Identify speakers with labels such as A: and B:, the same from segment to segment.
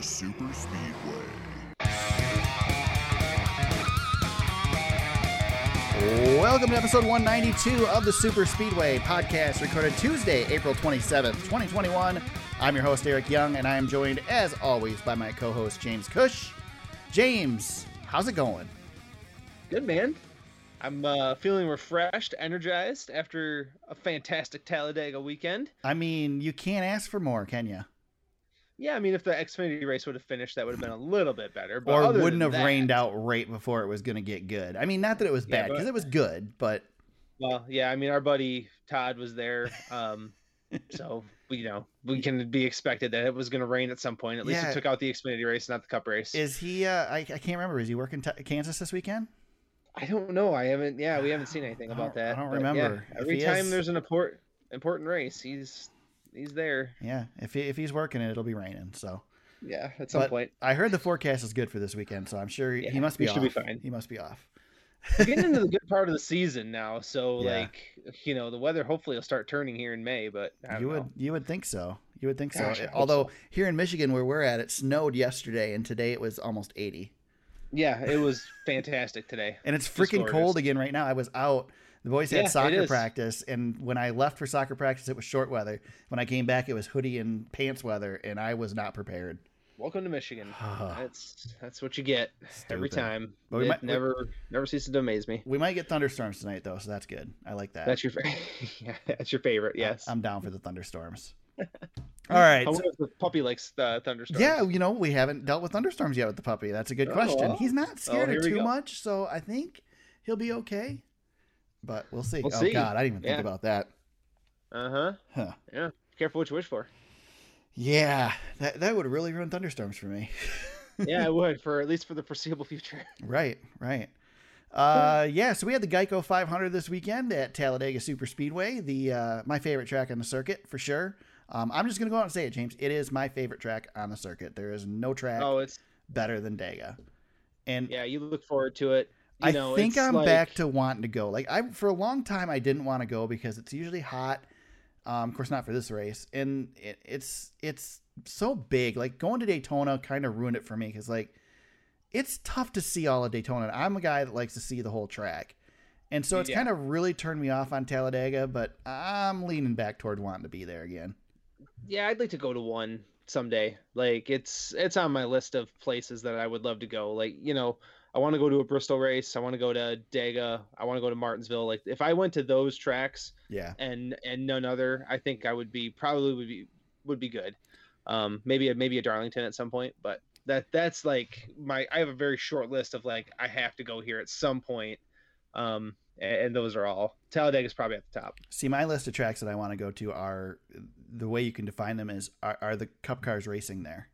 A: the Super Speedway.
B: Welcome to episode 192 of the Super Speedway podcast, recorded Tuesday, April 27th, 2021. I'm your host, Eric Young, and I am joined, as always, by my co host, James Cush. James, how's it going?
C: Good man. I'm uh, feeling refreshed, energized after a fantastic Talladega weekend.
B: I mean, you can't ask for more, can you?
C: Yeah, I mean, if the Xfinity race would have finished, that would have been a little bit better. But
B: Or wouldn't have
C: that-
B: rained out right before it was going to get good. I mean, not that it was
C: Yeah,
B: bad, because it was good, but
C: Well, yeah, I mean, our buddy Todd was there, um, so you know we can be expected that it was going to rain at some point. At least
B: Yeah.
C: it took out the Xfinity race, not the Cup race.
B: is he, uh, I, I can't remember, is he working t- Kansas this weekend?
C: I don't know. I haven't. Yeah, we haven't seen anything about
B: don't- I don't
C: yeah,
B: remember. If
C: every time
B: is-
C: there's an important important race, he's he's there.
B: Yeah, if, he, if he's working it, it'll be raining, so.
C: Yeah, at some
B: But
C: point.
B: I heard the forecast is good for this weekend, so I'm sure he
C: Yeah,
B: must be off.
C: should be fine.
B: He must be off.
C: We're getting into the good part of the season now, so
B: Yeah.
C: like you know the weather hopefully will start turning here in May. But I don't
B: You would you would think so. You would think
C: Gosh,
B: so. Although
C: so.
B: here in Michigan where we're at, it snowed yesterday and today it was almost 80.
C: Yeah, it was fantastic today.
B: And it's freaking cold again right now. I was out. The boys had
C: Yeah, it
B: soccer practice and when I left for soccer practice it was short weather. When I came back it was hoodie and pants weather and I was not prepared.
C: Welcome to Michigan. Ah. That's that's what you get every time.
B: But we
C: it
B: might- we-
C: never never ceases to amaze me.
B: We might get thunderstorms tonight though, so that's good. I like that.
C: That's your yeah, that's your favorite. Yes.
B: I'm down for the thunderstorms. All right.
C: I wonder if the puppy likes the thunderstorms.
B: Yeah, you know, we haven't dealt with thunderstorms yet with the puppy. That's a good
C: Oh,
B: question.
C: well.
B: He's not oh, scared
C: here
B: of too much, so I think he'll be okay. But we'll see.
C: We'll
B: oh
C: see.
B: God, I didn't even think
C: Yeah.
B: about that.
C: Uh huh.
B: Huh.
C: Yeah. Careful what you wish for.
B: Yeah, that that would really ruin thunderstorms for me.
C: Yeah, I would for at least for the foreseeable future.
B: right, right. Uh, yeah. So we had the Geico 500 this weekend at Talladega Super Speedway, the uh, my favorite track on the circuit for sure. Um, I'm just gonna go out and say it, James. It is my favorite track on the circuit. There is no track
C: Oh, it's
B: better than Dega. And
C: yeah. You look forward to it.
B: I
C: know,
B: think I'm
C: like-
B: back to wanting to go. Like I for a long time I didn't want to go because it's usually hot. Um, of course not for this race, and it, it's it's so big. Like going to Daytona kind of ruined it for me because like it's tough to see all of Daytona. I'm a guy that likes to see the whole track, and so it's
C: Yeah.
B: kind of really turned me off on Talladega. But I'm leaning back toward wanting to be there again.
C: Yeah, I'd like to go to one someday. Like it's it's on my list of places that I would love to go. Like, you know, I want to go to a Bristol race, I want to go to Dega, I want to go to Martinsville. Like if I went to those tracks
B: Yeah,
C: and and none other, I think I would be probably would be would be good. Um maybe a maybe a Darlington at some point, but that that's like my I have a very short list of like I have to go here at some point. Um a- and those are all. Talladega is probably at the top.
B: See, my list of tracks that I want to go to are the way you can define them is are, are the Cup cars racing there.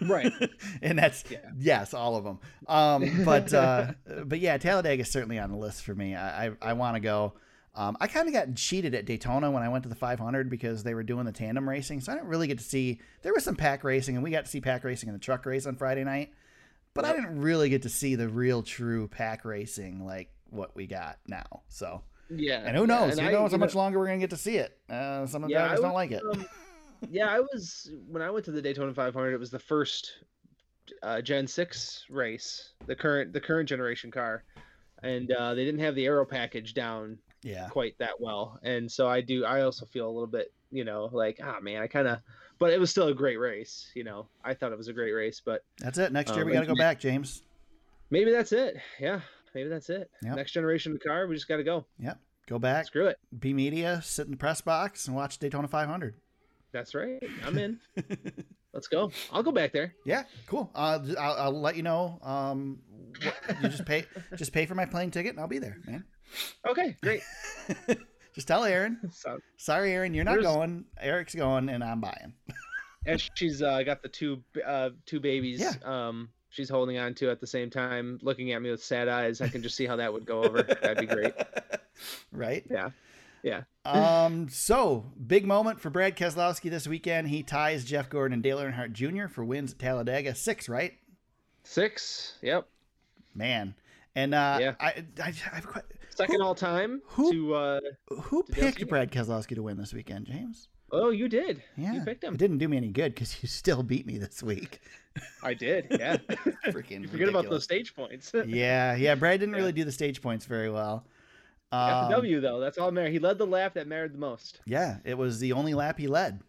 C: Right.
B: and that's
C: Yeah.
B: yes, all of them. Um, but uh, but yeah, Talladega is certainly on the list for me. I I, I want to go. Um, I kind of got cheated at Daytona when I went to the 500 because they were doing the tandem racing, so I didn't really get to see. There was some pack racing, and we got to see pack racing in the truck race on Friday night, but I didn't really get to see the real true pack racing like what we got now. So,
C: Yeah.
B: and who
C: yeah,
B: knows?
C: and
B: who
C: I-
B: knows how
C: know-
B: much longer we're gonna get to see it? Uh, some of the
C: Yeah,
B: drivers don't like it.
C: um, yeah, I was when I went to the Daytona 500. It was the first uh, Gen 6 race, the current the current generation car, and uh, they didn't have the aero package down
B: yeah,
C: quite that well. And so I do. I also feel a little bit, you know, like ah man, I kind of. But it was still a great race. You know, I thought it was a great race. But
B: that's it. Next year
C: Um,
B: we got to go back, James.
C: maybe that's it. Yeah, maybe that's it.
B: Yep.
C: Next generation of the car, we just got to go. Yep.
B: Go back.
C: Screw it.
B: B Media, sit in the press box and watch Daytona 500.
C: That's right. I'm in. Let's go. I'll go back there.
B: Yeah, cool. Uh, I'll, I'll let you know. Um, what, you just pay, just pay for my plane ticket, and I'll be there, man.
C: Okay, great.
B: Just tell Aaron.
C: So,
B: Sorry, Aaron, you're not going. Eric's going, and I'm buying.
C: and she's uh, got the two uh, two babies.
B: Yeah.
C: Um, she's holding on to at the same time, looking at me with sad eyes. I can just see how that would go over. That'd be great.
B: right?
C: Yeah. Yeah.
B: Um. So big moment for Brad Keselowski this weekend. He ties Jeff Gordon and Dale Earnhardt Jr. for wins at Talladega. Six, right?
C: Six. Yep.
B: Man. And uh,
C: Yeah.
B: I, I, I've quite,
C: Second
B: Who-
C: all time
B: who-
C: to uh
B: who
C: To
B: picked? Brad Keselowski to win this weekend, James?
C: Oh, you did.
B: Yeah,
C: you picked him.
B: It didn't do me any good because you still beat me this week.
C: I did. Yeah.
B: Freaking
C: you forget about
B: ridiculous.
C: those stage points.
B: yeah, yeah. Brad didn't
C: Yeah.
B: really do the stage points very well.
C: Got
B: Um,
C: the W though. That's all that mattered. He led the lap that mattered the most.
B: Yeah, it was the only lap he led.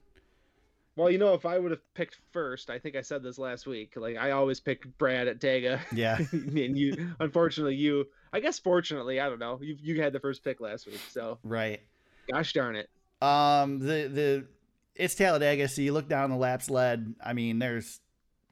C: Well, you know, if I would have picked first, I think I said this last week. Like I always pick Brad at Dega,
B: Yeah,
C: and you, unfortunately, you. I guess fortunately, I don't know. You you had the first pick last week, so
B: right.
C: gosh darn it.
B: Um, the the it's Talladega, so you look down the laps led. I mean, there's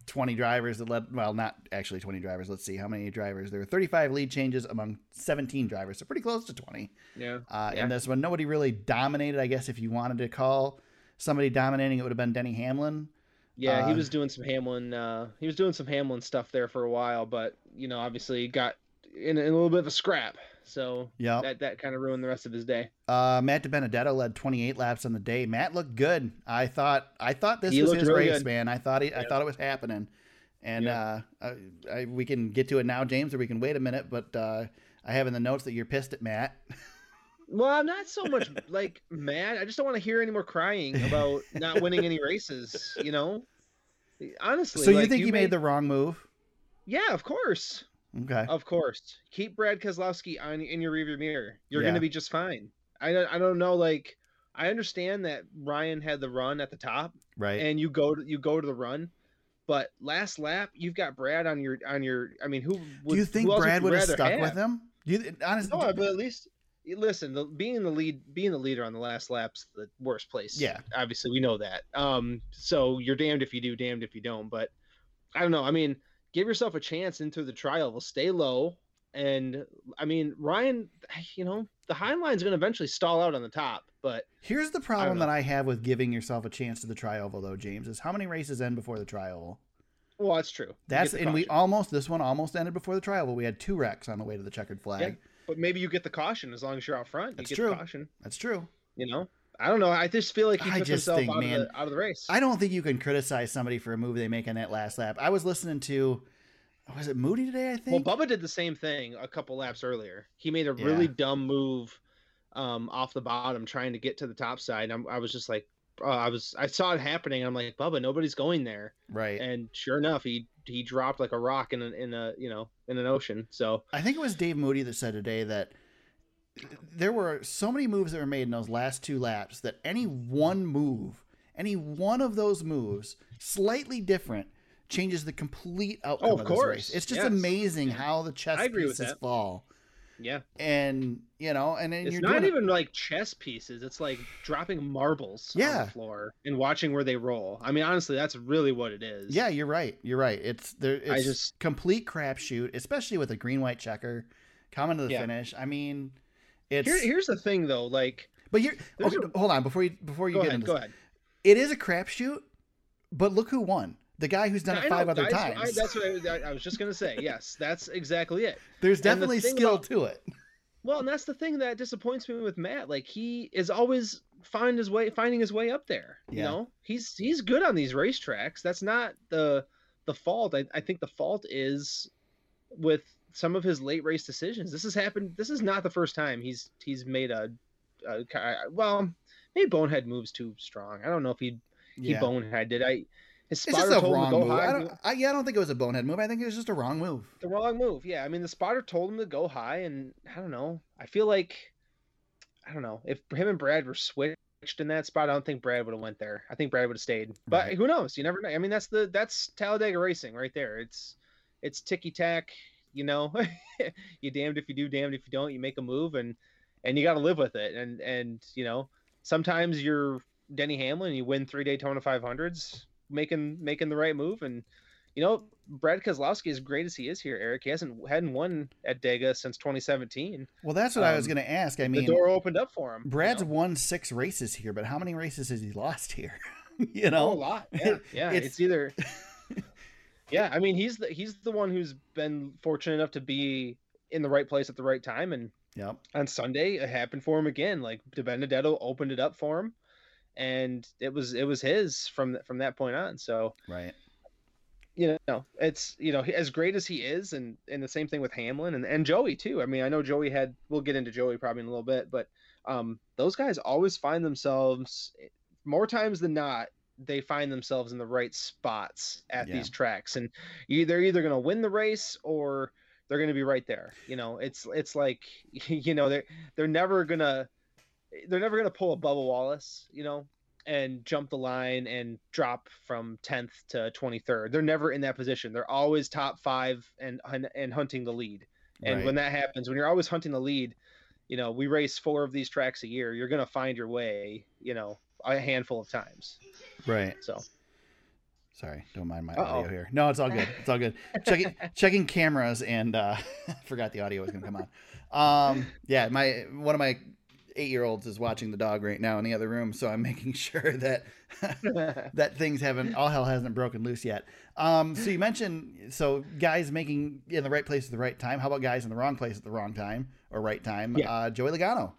B: 20 drivers that led. Well, not actually 20 drivers. Let's see how many drivers. There were 35 lead changes among 17 drivers, so pretty close to 20.
C: Yeah.
B: Uh,
C: Yeah.
B: In this one, nobody really dominated. I guess if you wanted to call somebody dominating, it would have been Denny Hamlin.
C: Yeah, he
B: Uh,
C: was doing some Hamlin. Uh, he was doing some Hamlin stuff there for a while, but you know, obviously got in, in a little bit of a scrap. So
B: Yep.
C: that that kind of ruined the rest of his day.
B: Uh, Matt DiBenedetto led 28 laps on the day. Matt looked good. I thought I thought this
C: He
B: was his
C: really
B: race,
C: good.
B: man. I thought he, I thought it was happening. And
C: Yeah.
B: uh, I, I, we can get to it now, James, or we can wait a minute. But uh, I have in the notes that you're pissed at Matt.
C: Well, I'm not so much like mad. I just don't want to hear any more crying about not winning any races. You know, honestly.
B: so you
C: like,
B: think he made... the wrong move?
C: Yeah, of course,
B: Okay.
C: of course. Keep Brad Keselowski on in your rearview mirror. You're
B: Yeah.
C: gonna be just fine. I don't, I don't know. Like, I understand that Ryan had the run at the top,
B: Right.
C: and you go to you go to the run. But last lap, you've got Brad on your on your. I mean, who would,
B: Do you think Brad
C: would
B: would have stuck with him? Do you honestly?
C: No, but at least listen. The, being the lead, being the leader on the last lap's the worst place.
B: Yeah.
C: obviously we know that. Um, so you're damned if you do, damned if you don't. But I don't know. I mean, give yourself a chance into the trial. Will stay low, and I mean Ryan. You know the high line's going to eventually stall out on the top, but
B: Here's the problem
C: know.
B: that I have with giving yourself a chance to the trioval, though, James. Is how many races end before the trioval?
C: well, that's true.
B: That's and we almost this one almost ended before the trioval. We had two wrecks on the way to the checkered flag.
C: Yeah. But maybe you get the caution as long as you're out front. You
B: That's
C: get
B: true.
C: the caution.
B: That's true.
C: You know. I don't know. I just feel like he
B: I
C: took
B: just
C: himself
B: think,
C: out,
B: man,
C: of the, out of the race.
B: I don't think you can criticize somebody for a move they make on that last lap. I was listening to, was it Moody today? I think. Well.
C: Bubba did the same thing a couple laps earlier. He made a really dumb move um, off the bottom, trying to get to the top side. I'm, I was just like, uh, I was, I saw it happening. I'm like, Bubba, nobody's going there.
B: right.
C: And sure enough, he he dropped like a rock in a, in a you know in an ocean. So
B: I think it was Dave Moody that said today that there were so many moves that were made in those last two laps that any one move, any one of those moves, slightly different, changes the complete outcome
C: Oh,
B: of,
C: of
B: this
C: course.
B: race. It's just
C: Yes.
B: amazing how the chess
C: I agree with
B: pieces fall.
C: yeah,
B: And you know, and then
C: it's
B: you're
C: not
B: it-
C: even like chess pieces. It's like dropping marbles on
B: Yeah.
C: the floor and watching where they roll. I mean, honestly, that's really what it is.
B: Yeah, you're right. You're right. It's there. It's
C: I just-
B: complete crapshoot, especially with a green white checker coming to the
C: Yeah.
B: finish. I mean, it's.
C: Here, here's the thing, though. Like,
B: but you're
C: there's
B: okay, hold on before you before you
C: go
B: get
C: ahead.
B: into
C: Go
B: this.
C: ahead.
B: It is a crapshoot, but look who won. The guy who's done
C: I
B: it five
C: know,
B: other
C: I- I-
B: times.
C: that's what I, I was just gonna say. Yes, that's exactly it.
B: There's
C: and the
B: definitely skill
C: about-
B: to it.
C: Well, and that's the thing that disappoints me with Matt. Like he is always find his way, finding his way up there. You
B: Yeah.
C: know, he's he's good on these racetracks. That's not the the fault. I, I think the fault is with some of his late race decisions. This has happened. This is not the first time he's he's made a, a well, maybe bonehead moves too strong. I don't know if he he
B: Yeah.
C: boneheaded. I his spotter
B: a
C: told him
B: wrong
C: to go
B: move.
C: high.
B: I don't, I, yeah, I don't think it was a bonehead move. I think it was just a wrong move.
C: the wrong move. Yeah, I mean the spotter told him to go high, and I don't know. I feel like I don't know if him and Brad were switched in that spot. I don't think Brad would have went there. I think Brad would have stayed. But
B: Right.
C: who knows? You never know. I mean that's the that's Talladega racing right there. It's it's ticky tack. You know, you damned if you do, damned if you don't. You make a move, and and you got to live with it. And and you know sometimes you're Denny Hamlin, you win three Daytona 500s, making making the right move, and you know, Brad Keselowski, as great as he is here, Eric, he hasn't hadn't won at Dega since 2017.
B: Well, that's what I was
C: Um,
B: going to ask. I mean, the
C: door opened up for him. you
B: Brad's
C: know?
B: won six races here, but how many races has he lost here? you
C: Oh, a lot. Yeah, yeah.
B: It's-
C: It's, either. Yeah, I mean, he's the he's the one who's been fortunate enough to be in the right place at the right time, and
B: yep.
C: on Sunday it happened for him again. Like DiBenedetto opened it up for him, and it was it was his from from that point on. So
B: Right.
C: you know, it's you know, as great as he is, and and the same thing with Hamlin and, and Joey too. I mean, I know Joey had. We'll get into Joey probably in a little bit, but um, those guys always find themselves more times than not, they find themselves in the right spots at
B: Yeah.
C: these tracks, and you, they're either going to win the race or they're going to be right there. You know, it's it's like you know they're they're never gonna they're never gonna pull a Bubba Wallace, you know, and jump the line and drop from 10th to 23rd. They're never in that position. They're always top five and and, and hunting the lead. And
B: Right.
C: when that happens, when you're always hunting the lead, you know, we race four of these tracks a year. You're gonna find your way, you know, a handful of times.
B: Right.
C: So
B: Sorry, don't mind my
C: Uh-oh.
B: audio here. No, it's all good. It's all good. checking checking cameras and uh forgot the audio was gonna come on. Um yeah, my one of my eight year olds is watching the dog right now in the other room, so I'm making sure that that things haven't all hell hasn't broken loose yet. Um so you mentioned so guys making in the right place at the right time. How about guys in the wrong place at the wrong time or right time?
C: Yeah.
B: Uh Joey Logano.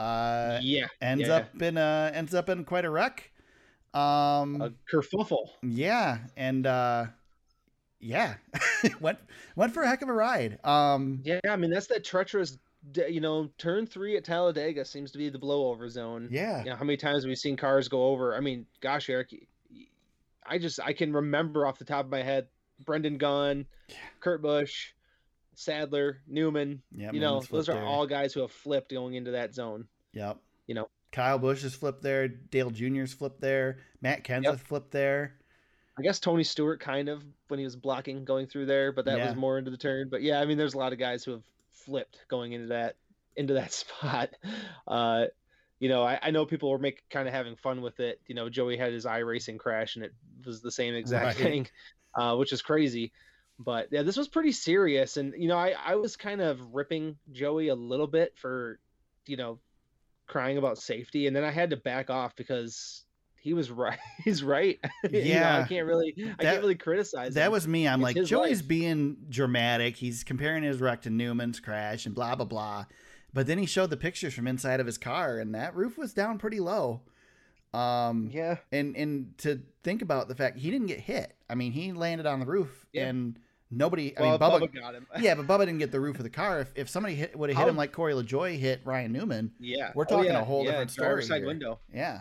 B: Uh
C: yeah,
B: ends
C: yeah.
B: up in uh ends up in quite a wreck. Um
C: a kerfuffle.
B: yeah, and uh yeah, went went for a heck of a ride. Um
C: Yeah, I mean that's that treacherous. You know, turn three at Talladega seems to be the blowover zone.
B: yeah,
C: You know, how many times have we seen cars go over? I mean, gosh, Eric, I just I can remember off the top of my head, Brendan Gaughan, Kurt Busch, Sadler, Newman.
B: yeah.
C: you know, those are
B: there.
C: all guys who have flipped going into that zone.
B: Yep.
C: you know.
B: Kyle Busch has flipped there. Dale Jr.'s flipped there. Matt Kenseth flipped there.
C: I guess Tony Stewart kind of when he was blocking going through there, but that
B: Yeah.
C: was more into the turn. But yeah, I mean, there's a lot of guys who have flipped going into that into that spot. Uh, you know, I, I know people were making kind of having fun with it. You know, Joey had his iRacing crash, and it was the same exact
B: Right.
C: thing, uh, which is crazy. But yeah, this was pretty serious, and you know, I I was kind of ripping Joey a little bit for, you know, crying about safety, and then I had to back off because he was right. He's right. You know,
B: Yeah.
C: I can't really, I can't really criticize.
B: That
C: him.
B: was me. I'm
C: It's
B: like, Joey's
C: life.
B: being dramatic. He's comparing his wreck to Newman's crash and blah blah blah. But then he showed the pictures from inside of his car, and that roof was down pretty low. Um,
C: yeah,
B: and and to think about the fact he didn't get hit. I mean, he landed on the roof,
C: Yeah.
B: and nobody. I mean, Bubba.
C: Bubba got him.
B: yeah, but Bubba didn't get the roof of the car. If, if somebody hit, would have hit
C: How-
B: him like Corey LaJoie hit Ryan Newman,
C: yeah,
B: We're
C: Oh,
B: talking a
C: yeah,
B: whole
C: yeah,
B: different
C: driver's
B: story
C: side
B: here.
C: window.
B: yeah,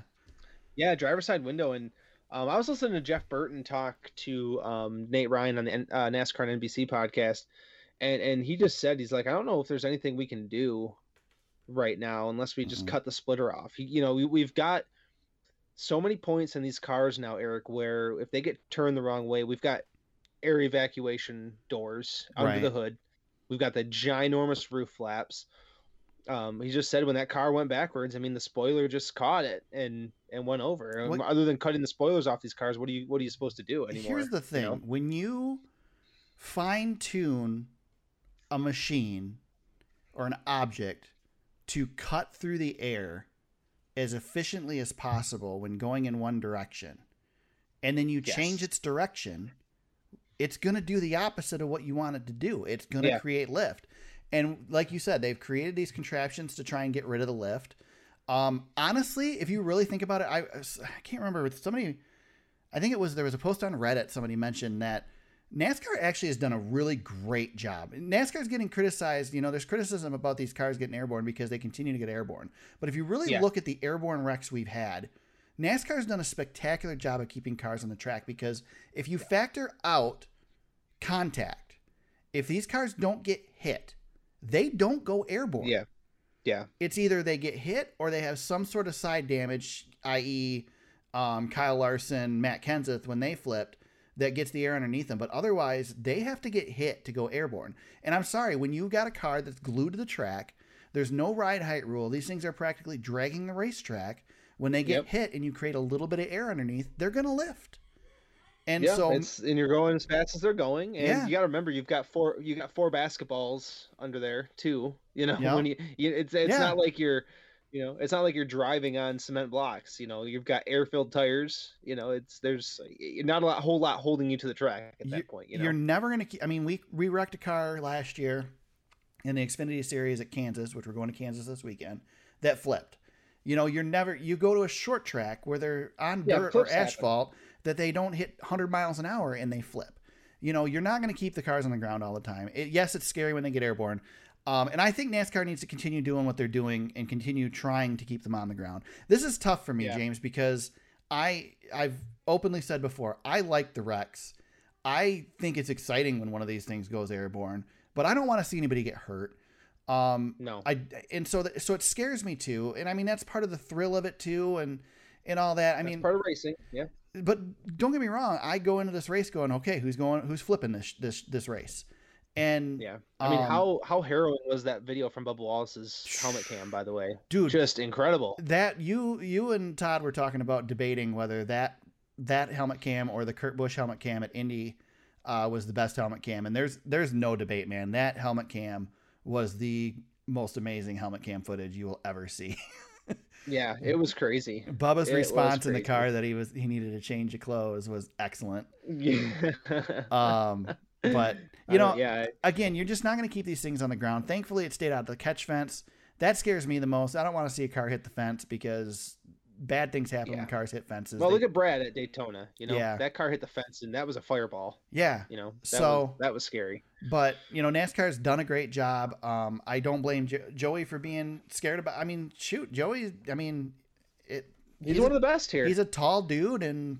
C: Yeah, driver's side window, and um, I was listening to Jeff Burton talk to um, Nate Ryan on the uh, NASCAR and NBC podcast, and and he just said he's like, I don't know if there's anything we can do right now unless we just
B: Mhm.
C: cut the splitter off. He, you know, we, we've got so many points in these cars now, Eric, where if they get turned the wrong way, we've got air evacuation doors under
B: Right.
C: the hood. We've got the ginormous roof flaps. Um, he just said when that car went backwards, I mean the spoiler just caught it and and went over. Um,
B: What-
C: Other than cutting the spoilers off these cars, what do you what are you supposed to do anymore?
B: Here's the
C: you
B: thing:
C: know?
B: when you fine tune a machine or an object to cut through the air as efficiently as possible when going in one direction, and then you
C: Yes.
B: change its direction, it's going to do the opposite of what you want it to do. It's going to
C: Yeah.
B: create lift. And like you said, they've created these contraptions to try and get rid of the lift. Um, honestly, if you really think about it, I, I can't remember with somebody. I think it was there was a post on Reddit. Somebody mentioned that NASCAR actually has done a really great job. NASCAR is getting criticized. You know, there's criticism about these cars getting airborne because they continue to get airborne. But if you really
C: Yeah.
B: look at the airborne wrecks we've had, NASCAR's done a spectacular job of keeping cars on the track because if you factor out contact, if these cars don't get hit, they don't go airborne
C: Yeah, yeah,
B: it's either they get hit or they have some sort of side damage, i.e., um, Kyle Larson, Matt Kenseth when they flipped, that gets the air underneath them. But otherwise, they have to get hit to go airborne. And I'm sorry, when you've got a car that's glued to the track, there's no ride height rule. These things are practically dragging the racetrack. When they get
C: Yep.
B: hit and you create a little bit of air underneath, they're going to lift. And
C: yeah.
B: so,
C: it's and you're going as fast as they're going, and
B: Yeah.
C: you got to remember you've got four you got four basketballs under there too. You know,
B: Yeah.
C: when you, you it's it's not like you're you know it's not like you're driving on cement blocks. You know, you've got air filled tires. You know, it's there's not a lot, whole lot holding you to the track at that point. You know,
B: You're never going to keep. I mean, we we wrecked a car last year in the Xfinity Series at Kansas, which we're going to Kansas this weekend. That flipped. You know, you're never. You go to a short track where they're on dirt or
C: asphalt. happen.
B: That they don't hit 100 miles an hour and they flip. You know, you're not going to keep the cars on the ground all the time. It, yes, it's scary when they get airborne. Um, and I think NASCAR needs to continue doing what they're doing and continue trying to keep them on the ground. This is tough for me,
C: Yeah.
B: James, because I I've openly said before, I like the Rex. I think it's exciting when one of these things goes airborne, but I don't want to see anybody get hurt. Um,
C: No.
B: I and so th- so it scares me too, and I mean that's part of the thrill of it too, and and all that. I
C: That's
B: mean,
C: part of racing. Yeah.
B: But don't get me wrong. I go into this race going, okay, who's going, who's flipping this this this race, and
C: Yeah. I mean,
B: Um,
C: how how harrowing was that video from Bubba Wallace's helmet cam? By the way,
B: dude,
C: just incredible.
B: that you you and Todd were talking about debating whether that that helmet cam or the Kurt Busch helmet cam at Indy uh, was the best helmet cam, and there's there's no debate, man. That helmet cam was the most amazing helmet cam footage you will ever see.
C: Yeah, it was crazy.
B: Bubba's
C: It
B: response in the car that he was he needed to change of clothes was excellent.
C: Yeah.
B: Um, but you
C: don't-
B: know,
C: yeah,
B: again, you're just not going to keep these things on the ground. Thankfully, it stayed out of the catch fence. That scares me the most. I don't want to see a car hit the fence because bad things happen
C: Yeah.
B: when cars hit fences.
C: Well,
B: They-
C: look at Brad at Daytona. You know,
B: Yeah.
C: that car hit the fence, and that was a fireball.
B: yeah,
C: You know, that
B: So-
C: was, that was scary.
B: but you know, NASCAR's done a great job. Um, I don't blame jo- Joey for being scared about. I mean, shoot, Joey. I mean, it.
C: He's,
B: a-
C: one of the best here.
B: He's a tall dude, and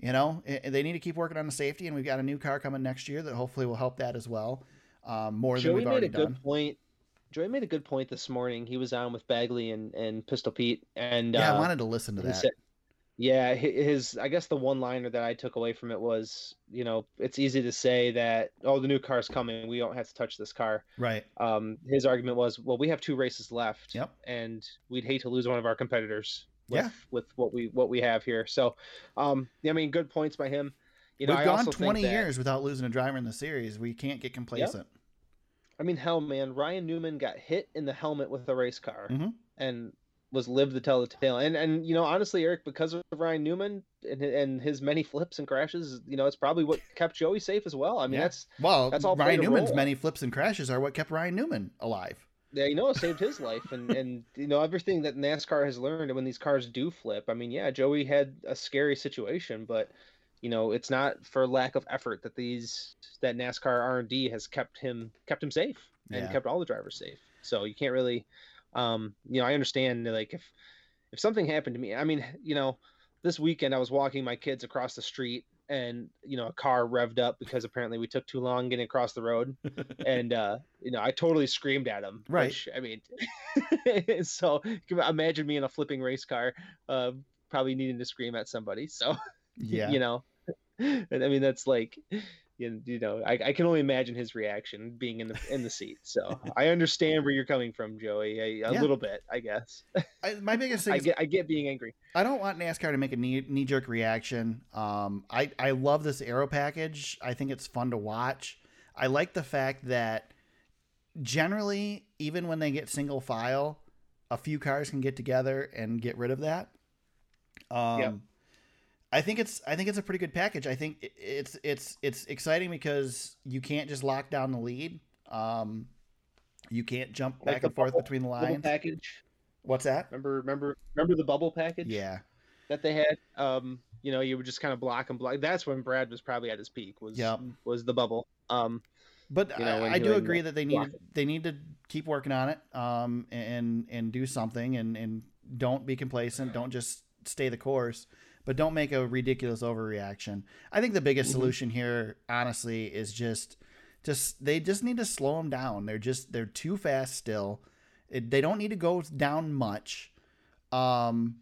B: you know i they need to keep working on the safety. And we've got a new car coming next year that hopefully will help that as well. Um, more than we've
C: made
B: already
C: a good
B: done.
C: point. Joey made a good point this morning. He was on with Bagley and, and Pistol Pete, and
B: Yeah,
C: uh,
B: I wanted to listen to that.
C: said- yeah, his I guess the one liner that I took away from it was, you know, it's easy to say that oh the new car's coming, we don't have to touch this car.
B: right.
C: Um, his argument was, well, we have two races left,
B: Yep.
C: and we'd hate to lose one of our competitors. With,
B: Yeah.
C: with what we what we have here. So, um, I mean, good points by him. You know,
B: We've
C: I
B: gone
C: also think
B: 20
C: that-
B: years without losing a driver in the series. We can't get complacent.
C: I mean, hell, man, Ryan Newman got hit in the helmet with a race car
B: Mhm.
C: and was lived to tell the tale. And and you know, honestly, Eric, because of Ryan Newman and and his many flips and crashes, you know, it's probably what kept Joey safe as well. I mean,
B: Yeah.
C: that's
B: Well,
C: That's all
B: Ryan Newman's many flips and crashes are what kept Ryan Newman alive.
C: yeah, you know, it saved his life. And and you know, everything that NASCAR has learned, and when these cars do flip, I mean, yeah, Joey had a scary situation, but you know, it's not for lack of effort that these that NASCAR R and D has kept him kept him safe and
B: Yeah.
C: kept all the drivers safe. So you can't really, um, you know, I understand like if if something happened to me, I mean, you know, this weekend I was walking my kids across the street and you know a car revved up because apparently we took too long getting across the road and uh you know i totally screamed at him
B: Right.
C: which, i mean so imagine me in a flipping race car uh probably needing to scream at somebody so
B: yeah.
C: you know and i mean that's like you know I, I can only imagine his reaction being in the in the seat so i understand where you're coming from joey a, a
B: Yeah.
C: little bit i guess
B: I, my biggest thing
C: i
B: is
C: get i get being angry
B: I don't want NASCAR to make a knee knee jerk reaction. Um, I I love this aero package. I think it's fun to watch. I like the fact that generally, even when they get single file, a few cars can get together and get rid of that. Um,
C: Yep.
B: I think it's I think it's a pretty good package. I think it's it's it's exciting because you can't just lock down the lead. Um, you can't jump
C: Like
B: back and forth between the
C: Bubble
B: lines.
C: package
B: What's that?
C: remember remember remember the bubble package
B: Yeah.
C: that they had. Um, you know, you would just kind of block and block. That's when Brad was probably at his peak. Was
B: Yep.
C: was the bubble. Um,
B: But
C: you know,
B: I, I do agree that they need they need to keep working on it, um, and and do something, and and don't be complacent. Don't just stay the course, but don't make a ridiculous overreaction. I think the biggest
C: Mhm.
B: solution here, honestly, is just just they just need to slow them down. They're just they're too fast still. It, they don't need to go down much. Um,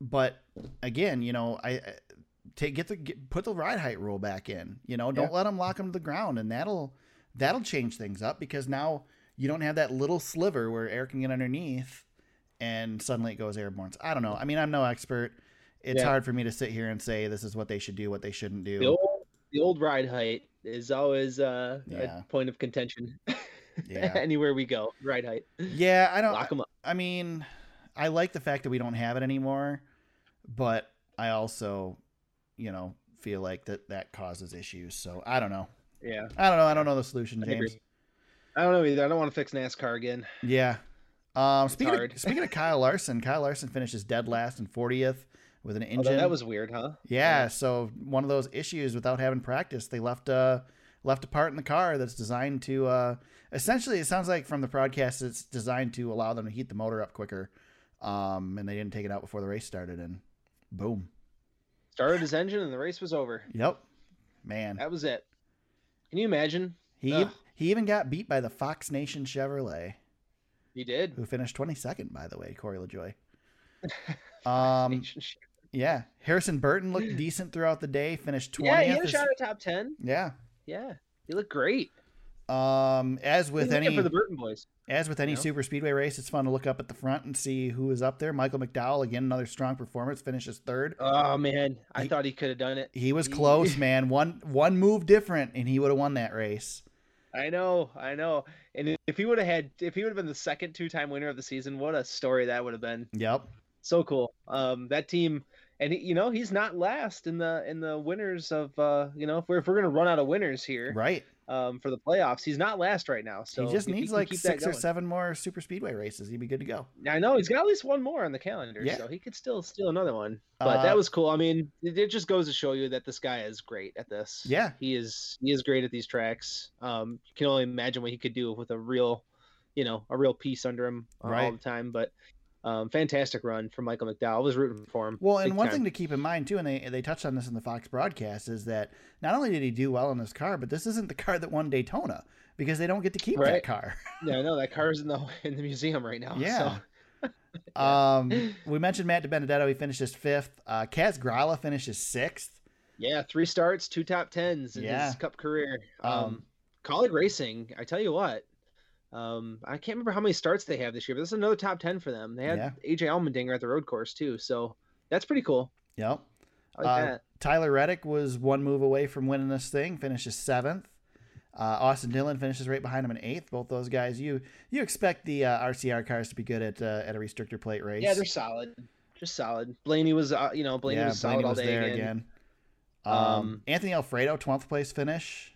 B: but again, you know, I. I Take get the get, put the ride height rule back in. You know, don't
C: Yeah.
B: let them lock them to the ground, and that'll that'll change things up because now you don't have that little sliver where air can get underneath and suddenly it goes airborne. So I don't know. I mean, I'm no expert. It's
C: Yeah.
B: hard for me to sit here and say this is what they should do, what they shouldn't do.
C: the old the old ride height is always uh,
B: Yeah.
C: a point of contention.
B: Yeah.
C: Anywhere we go, ride height.
B: Yeah, I don't.
C: Lock them up.
B: I mean, I like the fact that we don't have it anymore, but I also, you know, feel like that that causes issues. So I don't know.
C: Yeah,
B: I don't know. I don't know the solution,
C: I
B: James.
C: agree. I don't know either. I don't want to fix NASCAR again.
B: Yeah. Um, speaking of, speaking of Kyle Larson, Kyle Larson finishes dead last and 40th with an engine.
C: Although that was weird, huh?
B: Yeah, so one of those issues without having practice, they left a left a part in the car that's designed to uh essentially it sounds like from the broadcast it's designed to allow them to heat the motor up quicker. Um and they didn't take it out before the race started and boom.
C: Started his engine and the race was over.
B: Yep. Man.
C: That was it. Can you imagine?
B: He
C: Ugh.
B: he even got beat by the Fox Nation Chevrolet,
C: He did.
B: who finished 22nd, by the way, Corey LaJoie. Um, yeah. Harrison Burton looked decent throughout the day, finished 20th.
C: yeah, he had a shot at top ten.
B: yeah.
C: Yeah, he looked great.
B: Um, as with any
C: for the Burton boys.
B: as with any
C: you know?
B: super speedway race, it's fun to look up at the front and see who is up there. Michael McDowell again, another strong performance, finishes third.
C: Oh man, I
B: He-
C: thought he could have done it.
B: He was close, man. One one move different, and he would have won that race.
C: I know, I know. And if he would have had, if he would have been the second two-time winner of the season, what a story that would have been.
B: Yep.
C: So cool. Um, that team, and he, you know, he's not last in the in the winners of, uh, you know, if we're if we're gonna run out of winners here,
B: Right.
C: um, for the playoffs, he's not last right now. So
B: he just needs
C: can
B: like six or seven more super speedway races. He'd be good to go.
C: I know he's got at least one more on the calendar,
B: Yeah.
C: so he could still steal another one. But
B: Uh,
C: that was cool. I mean, it, it just goes to show you that this guy is great at this.
B: Yeah.
C: he is. He is great at these tracks. Um, you can only imagine what he could do with a real, you know, a real piece under him uh, all
B: Right.
C: the time. But um, fantastic run from Michael McDowell. I was rooting for him.
B: Well, and one
C: time.
B: thing to keep in mind too, and they they touched on this in the Fox broadcast, is that not only did he do well in this car, but this isn't the car that won Daytona because they don't get to keep that car.
C: yeah, I know that car is in the in the museum right now.
B: Yeah.
C: So.
B: Um, we mentioned Matt DiBenedetto. He finished his fifth. Uh, Kaz Grala finishes sixth.
C: Yeah, three starts, two top tens in
B: Yeah.
C: his Cup career. Um,
B: Um,
C: Kaulig Racing, I tell you what, um, I can't remember how many starts they have this year, but this is another top ten for them. They had
B: Yeah.
C: AJ Allmendinger at the road course too, so that's pretty cool.
B: Yep.
C: Like
B: Uh,
C: that.
B: Tyler Reddick was one move away from winning this thing. Finishes seventh. Uh, Austin Dillon finishes right behind him in eighth. Both those guys, you you expect the uh, RCR cars to be good at uh, at a restrictor plate race.
C: Yeah, they're solid, just solid. Blaney was, uh, you know, Blaney
B: yeah,
C: was solid
B: Blaney
C: all
B: was
C: day
B: there
C: again.
B: again. Um,
C: Um,
B: Anthony Alfredo, twelfth place finish.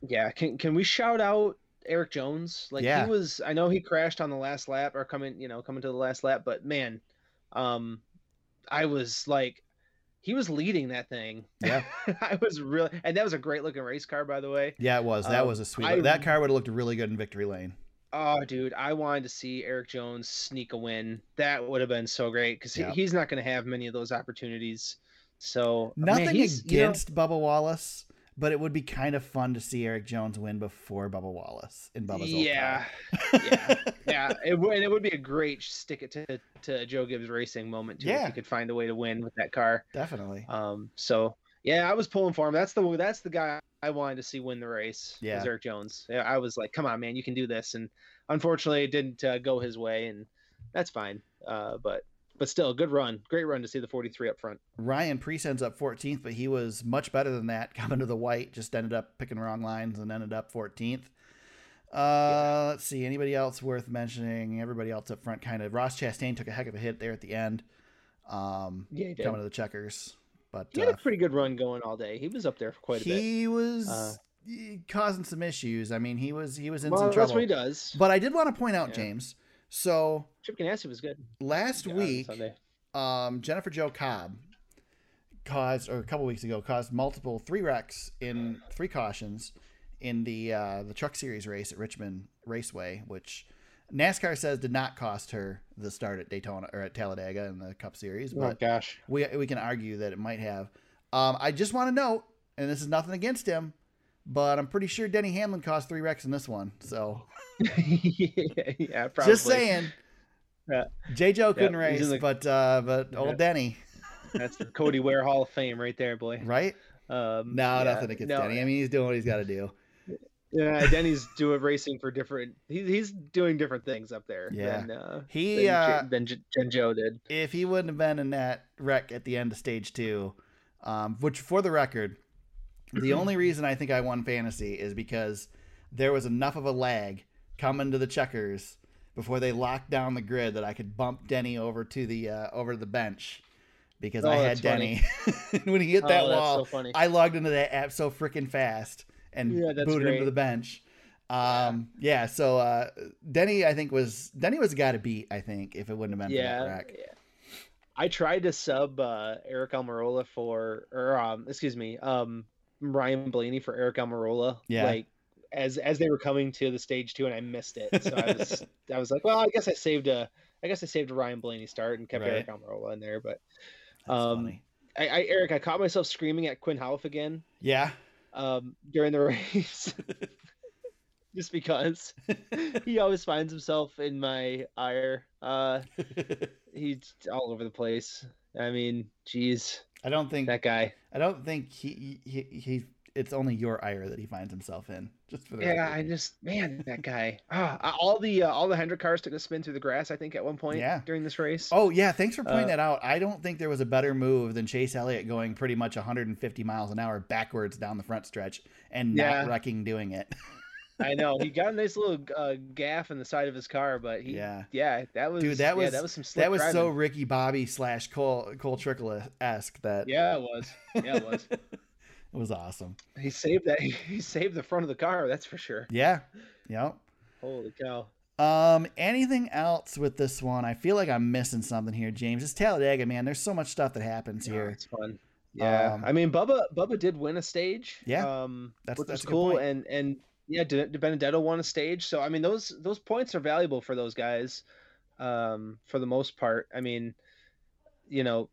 C: Yeah, can can we shout out Erik Jones? Like
B: Yeah.
C: he was, I know he crashed on the last lap or coming, you know, coming to the last lap, but man, um, I was like, he was leading that thing.
B: Yeah.
C: I was really, and that was a great looking race car, by the way.
B: Yeah, it was. That
C: Um,
B: was a sweet.
C: I-
B: that car would have looked really good in victory lane.
C: Oh, dude, I wanted to see Erik Jones sneak a win. That would have been so great because
B: Yeah.
C: he, he's not going to have many of those opportunities. So man,
B: Nothing
C: you know-
B: against Bubba Wallace, but it would be kind of fun to see Erik Jones win before Bubba Wallace in Bubba's old
C: yeah, yeah, yeah. It would, and it would be a great stick it to, to Joe Gibbs Racing moment too.
B: Yeah.
C: if he could find a way to win with that car.
B: Definitely.
C: Um, so yeah, I was pulling for him. That's the that's the guy I wanted to see win the race.
B: Yeah.
C: Erik Jones. I was like, come on, man, you can do this. And unfortunately, it didn't uh, go his way, and that's fine. Uh, but but still, good run, great run to see the 43 up front.
B: Ryan Preece ends up 14th, but he was much better than that coming to the white. Just ended up picking wrong lines and ended up 14th. Uh, Let's see. Anybody else worth mentioning? Everybody else up front, kind of. Ross Chastain took a heck of a hit there at the end, um,
C: Yeah, he did.
B: coming to the checkers. But
C: He had
B: uh,
C: a pretty good run going all day. He was up there for quite a bit.
B: he was
C: Uh,
B: causing some issues. I mean, he was he was in
C: Well,
B: some
C: that's
B: trouble.
C: what he does.
B: But I did want to point out,
C: Yeah.
B: James. So
C: Chip Ganassi was good.
B: last
C: on
B: week, um, Jennifer Jo Cobb caused, or a couple weeks ago, caused multiple three wrecks in three cautions in the uh, the Truck Series race at Richmond Raceway, which NASCAR says did not cost her the start at Daytona or at Talladega in the Cup Series,
C: Oh
B: but
C: gosh.
B: we we can argue that it might have. Um, I just want to note, and this is nothing against him, but I'm pretty sure Denny Hamlin caused three wrecks in this one. So
C: yeah, probably.
B: just saying.
C: Yeah.
B: J. Joe couldn't
C: in
B: race,
C: the-
B: but uh, but
C: Yeah.
B: old Denny,
C: That's the Cody Ware Hall of Fame right there, boy.
B: right?
C: Um,
B: No,
C: yeah,
B: nothing against
C: no,
B: Denny. I mean, he's doing what he's got to do.
C: Yeah, Denny's doing racing for different. He's he's doing different things up there.
B: Yeah.
C: than, uh,
B: He,
C: than,
B: uh,
C: J- than than Joe did.
B: if he wouldn't have been in that wreck at the end of stage two, um, which for the record, the only reason I think I won fantasy is because there was enough of a lag coming to the checkers before they locked down the grid that I could bump Denny over to the uh, over to the bench because
C: Oh,
B: I had. Denny. when he hit that
C: oh, that's
B: wall,
C: so.
B: I logged into that app so freaking fast and
C: Yeah,
B: booted him to the bench. Um, yeah. so uh, Denny, I think was Denny was the guy to beat. I think if it wouldn't have been for that
C: yeah,
B: wreck.
C: yeah. I tried to sub uh, Aric Almirola for, or um, excuse me, um, Ryan Blaney for Aric Almirola.
B: Yeah.
C: Like as as they were coming to the stage two, and I missed it. So I was I was like, well, I guess I saved a, I guess I saved a Ryan Blaney start and kept
B: Right.
C: Aric Almirola in there, but
B: That's
C: Um. I, I Eric, I caught myself screaming at Quinn Houff again
B: Yeah.
C: um, during the race, just because he always finds himself in my ire. Uh, he's all over the place. I mean, geez,
B: I don't think
C: that guy.
B: I don't think he, he he it's only your ire that he finds himself in. Just for the
C: Yeah,
B: record.
C: I just man, that guy. Ah, all the uh, all the Hendrick cars took a spin through the grass. I think at one point
B: Yeah.
C: during this race.
B: Oh yeah, thanks for pointing
C: Uh,
B: that out. I don't think there was a better move than Chase Elliott going pretty much 150 miles an hour backwards down the front stretch and not wrecking doing it.
C: I know he got a nice little uh, gaff in the side of his car, but he,
B: Yeah.
C: yeah, that was
B: Dude, that
C: yeah,
B: was
C: that was some
B: that was so. Ricky Bobby slash Cole Cole Trickle esque that
C: Yeah, it was. Yeah, it was.
B: it was awesome.
C: He saved that. He saved the front of the car. That's for sure.
B: Yeah, yep.
C: Holy cow!
B: Um, anything else with this one? I feel like I'm missing something here, James. It's Talladega, man. There's so much stuff that happens
C: Yeah,
B: here.
C: it's fun. Yeah,
B: Um,
C: I mean, Bubba Bubba did win a stage.
B: Yeah,
C: um,
B: that's-
C: which
B: that's
C: was cool. And and yeah, De, DiBenedetto won a stage. So I mean, those those points are valuable for those guys, um, for the most part. I mean, you know,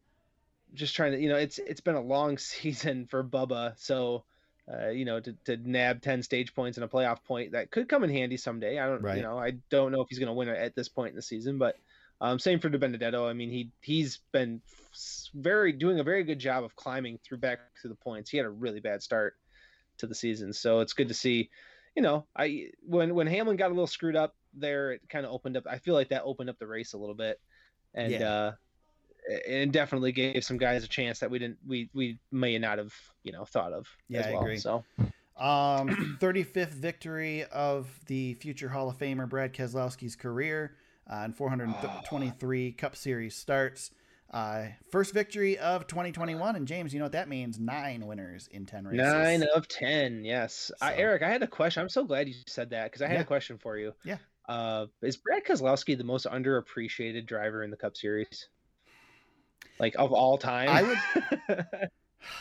C: just trying to, you know, it's it's been a long season for Bubba, so. Uh, you know, to, to nab 10 stage points and a playoff point that could come in handy someday. I don't,
B: Right.
C: you know, I don't know if he's going to win it at this point in the season, but um, same for DiBenedetto. I mean, he he's been very doing a very good job of climbing through back to the points. He had a really bad start to the season, so it's good to see. You know, I when when Hamlin got a little screwed up there, it kind of opened up. I feel like that opened up the race a little bit, and
B: Yeah.
C: uh, and definitely gave some guys a chance that we didn't we we may not have you know thought of.
B: Yeah,
C: as
B: I agree.
C: So
B: Um, 35th victory of the future Hall of Famer Brad Keselowski's career uh, in 423 Cup Series starts. Uh, first victory of 2021, and James, you know what that means? Nine winners in 10 races.
C: nine of ten, yes. I, Eric, I had a question. I'm so glad you said that because I had
B: Yeah.
C: a question for you.
B: Yeah.
C: Uh, is Brad Keselowski the most underappreciated driver in the Cup Series? Like of all time?
B: I would.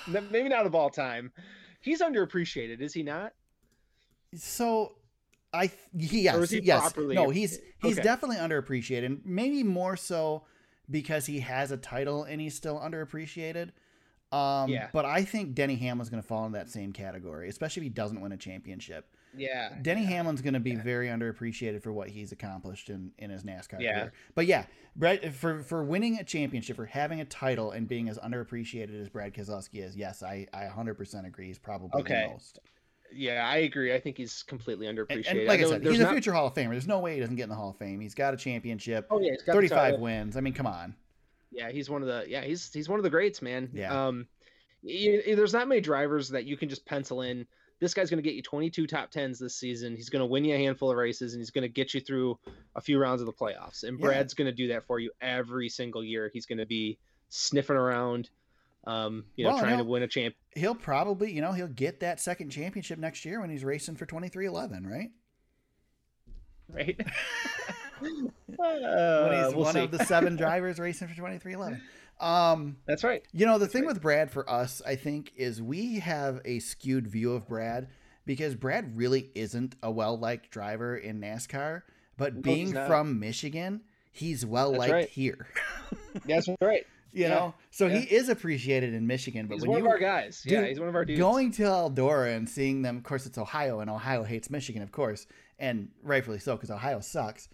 C: Maybe not of all time. He's underappreciated, is he not?
B: So, I th- yes,
C: Or is he
B: yes,
C: properly-
B: no, he's he's
C: Okay.
B: definitely underappreciated, and maybe more so because he has a title and he's still underappreciated. Um,
C: Yeah.
B: But I think Denny Hamlin's going to fall in that same category, especially if he doesn't win a championship.
C: Yeah.
B: Denny Hamlin's going to be
C: Yeah.
B: very underappreciated for what he's accomplished in, in his NASCAR
C: Yeah.
B: career. But yeah, Brad for for winning a championship, for having a title, and being as underappreciated as Brad Keselowski is, yes, I I 100% agree. He's probably
C: Okay.
B: the most.
C: Yeah, I agree. I think he's completely underappreciated.
B: and like I,
C: know
B: said, he's a
C: not-
B: future Hall of Famer. There's no way he doesn't get in the Hall of Fame. He's got a championship,
C: Oh yeah, he's got
B: 35
C: title.
B: wins. I mean, come on.
C: Yeah, he's one of the yeah he's he's one of the greats, man.
B: Yeah.
C: Um, y- y- there's not many drivers that you can just pencil in. This guy's going to get you 22 top tens this season. He's going to win you a handful of races, and he's going to get you through a few rounds of the playoffs. And
B: Yeah.
C: Brad's going to do that for you every single year. He's going to be sniffing around, um, you know,
B: Well,
C: trying to win a champ.
B: He'll probably, you know, he'll get that second championship next year when he's racing for 23XI, right?
C: Right?
B: when
C: Uh,
B: he's
C: we'll
B: one
C: see.
B: of the seven drivers racing for 23XI. Um,
C: That's right.
B: You know, the thing
C: right.
B: with Brad for us, I think, is we have a skewed view of Brad because Brad really isn't a well liked driver in NASCAR. But
C: No,
B: being from Michigan, he's well liked
C: right.
B: here.
C: That's right.
B: You
C: Yeah,
B: know, so
C: yeah.
B: he is appreciated in Michigan. But
C: He's
B: when
C: one
B: you
C: of our guys. yeah, he's one of our dudes.
B: going to Eldora and seeing them, of course, it's Ohio, and Ohio hates Michigan, of course, and rightfully so because Ohio sucks.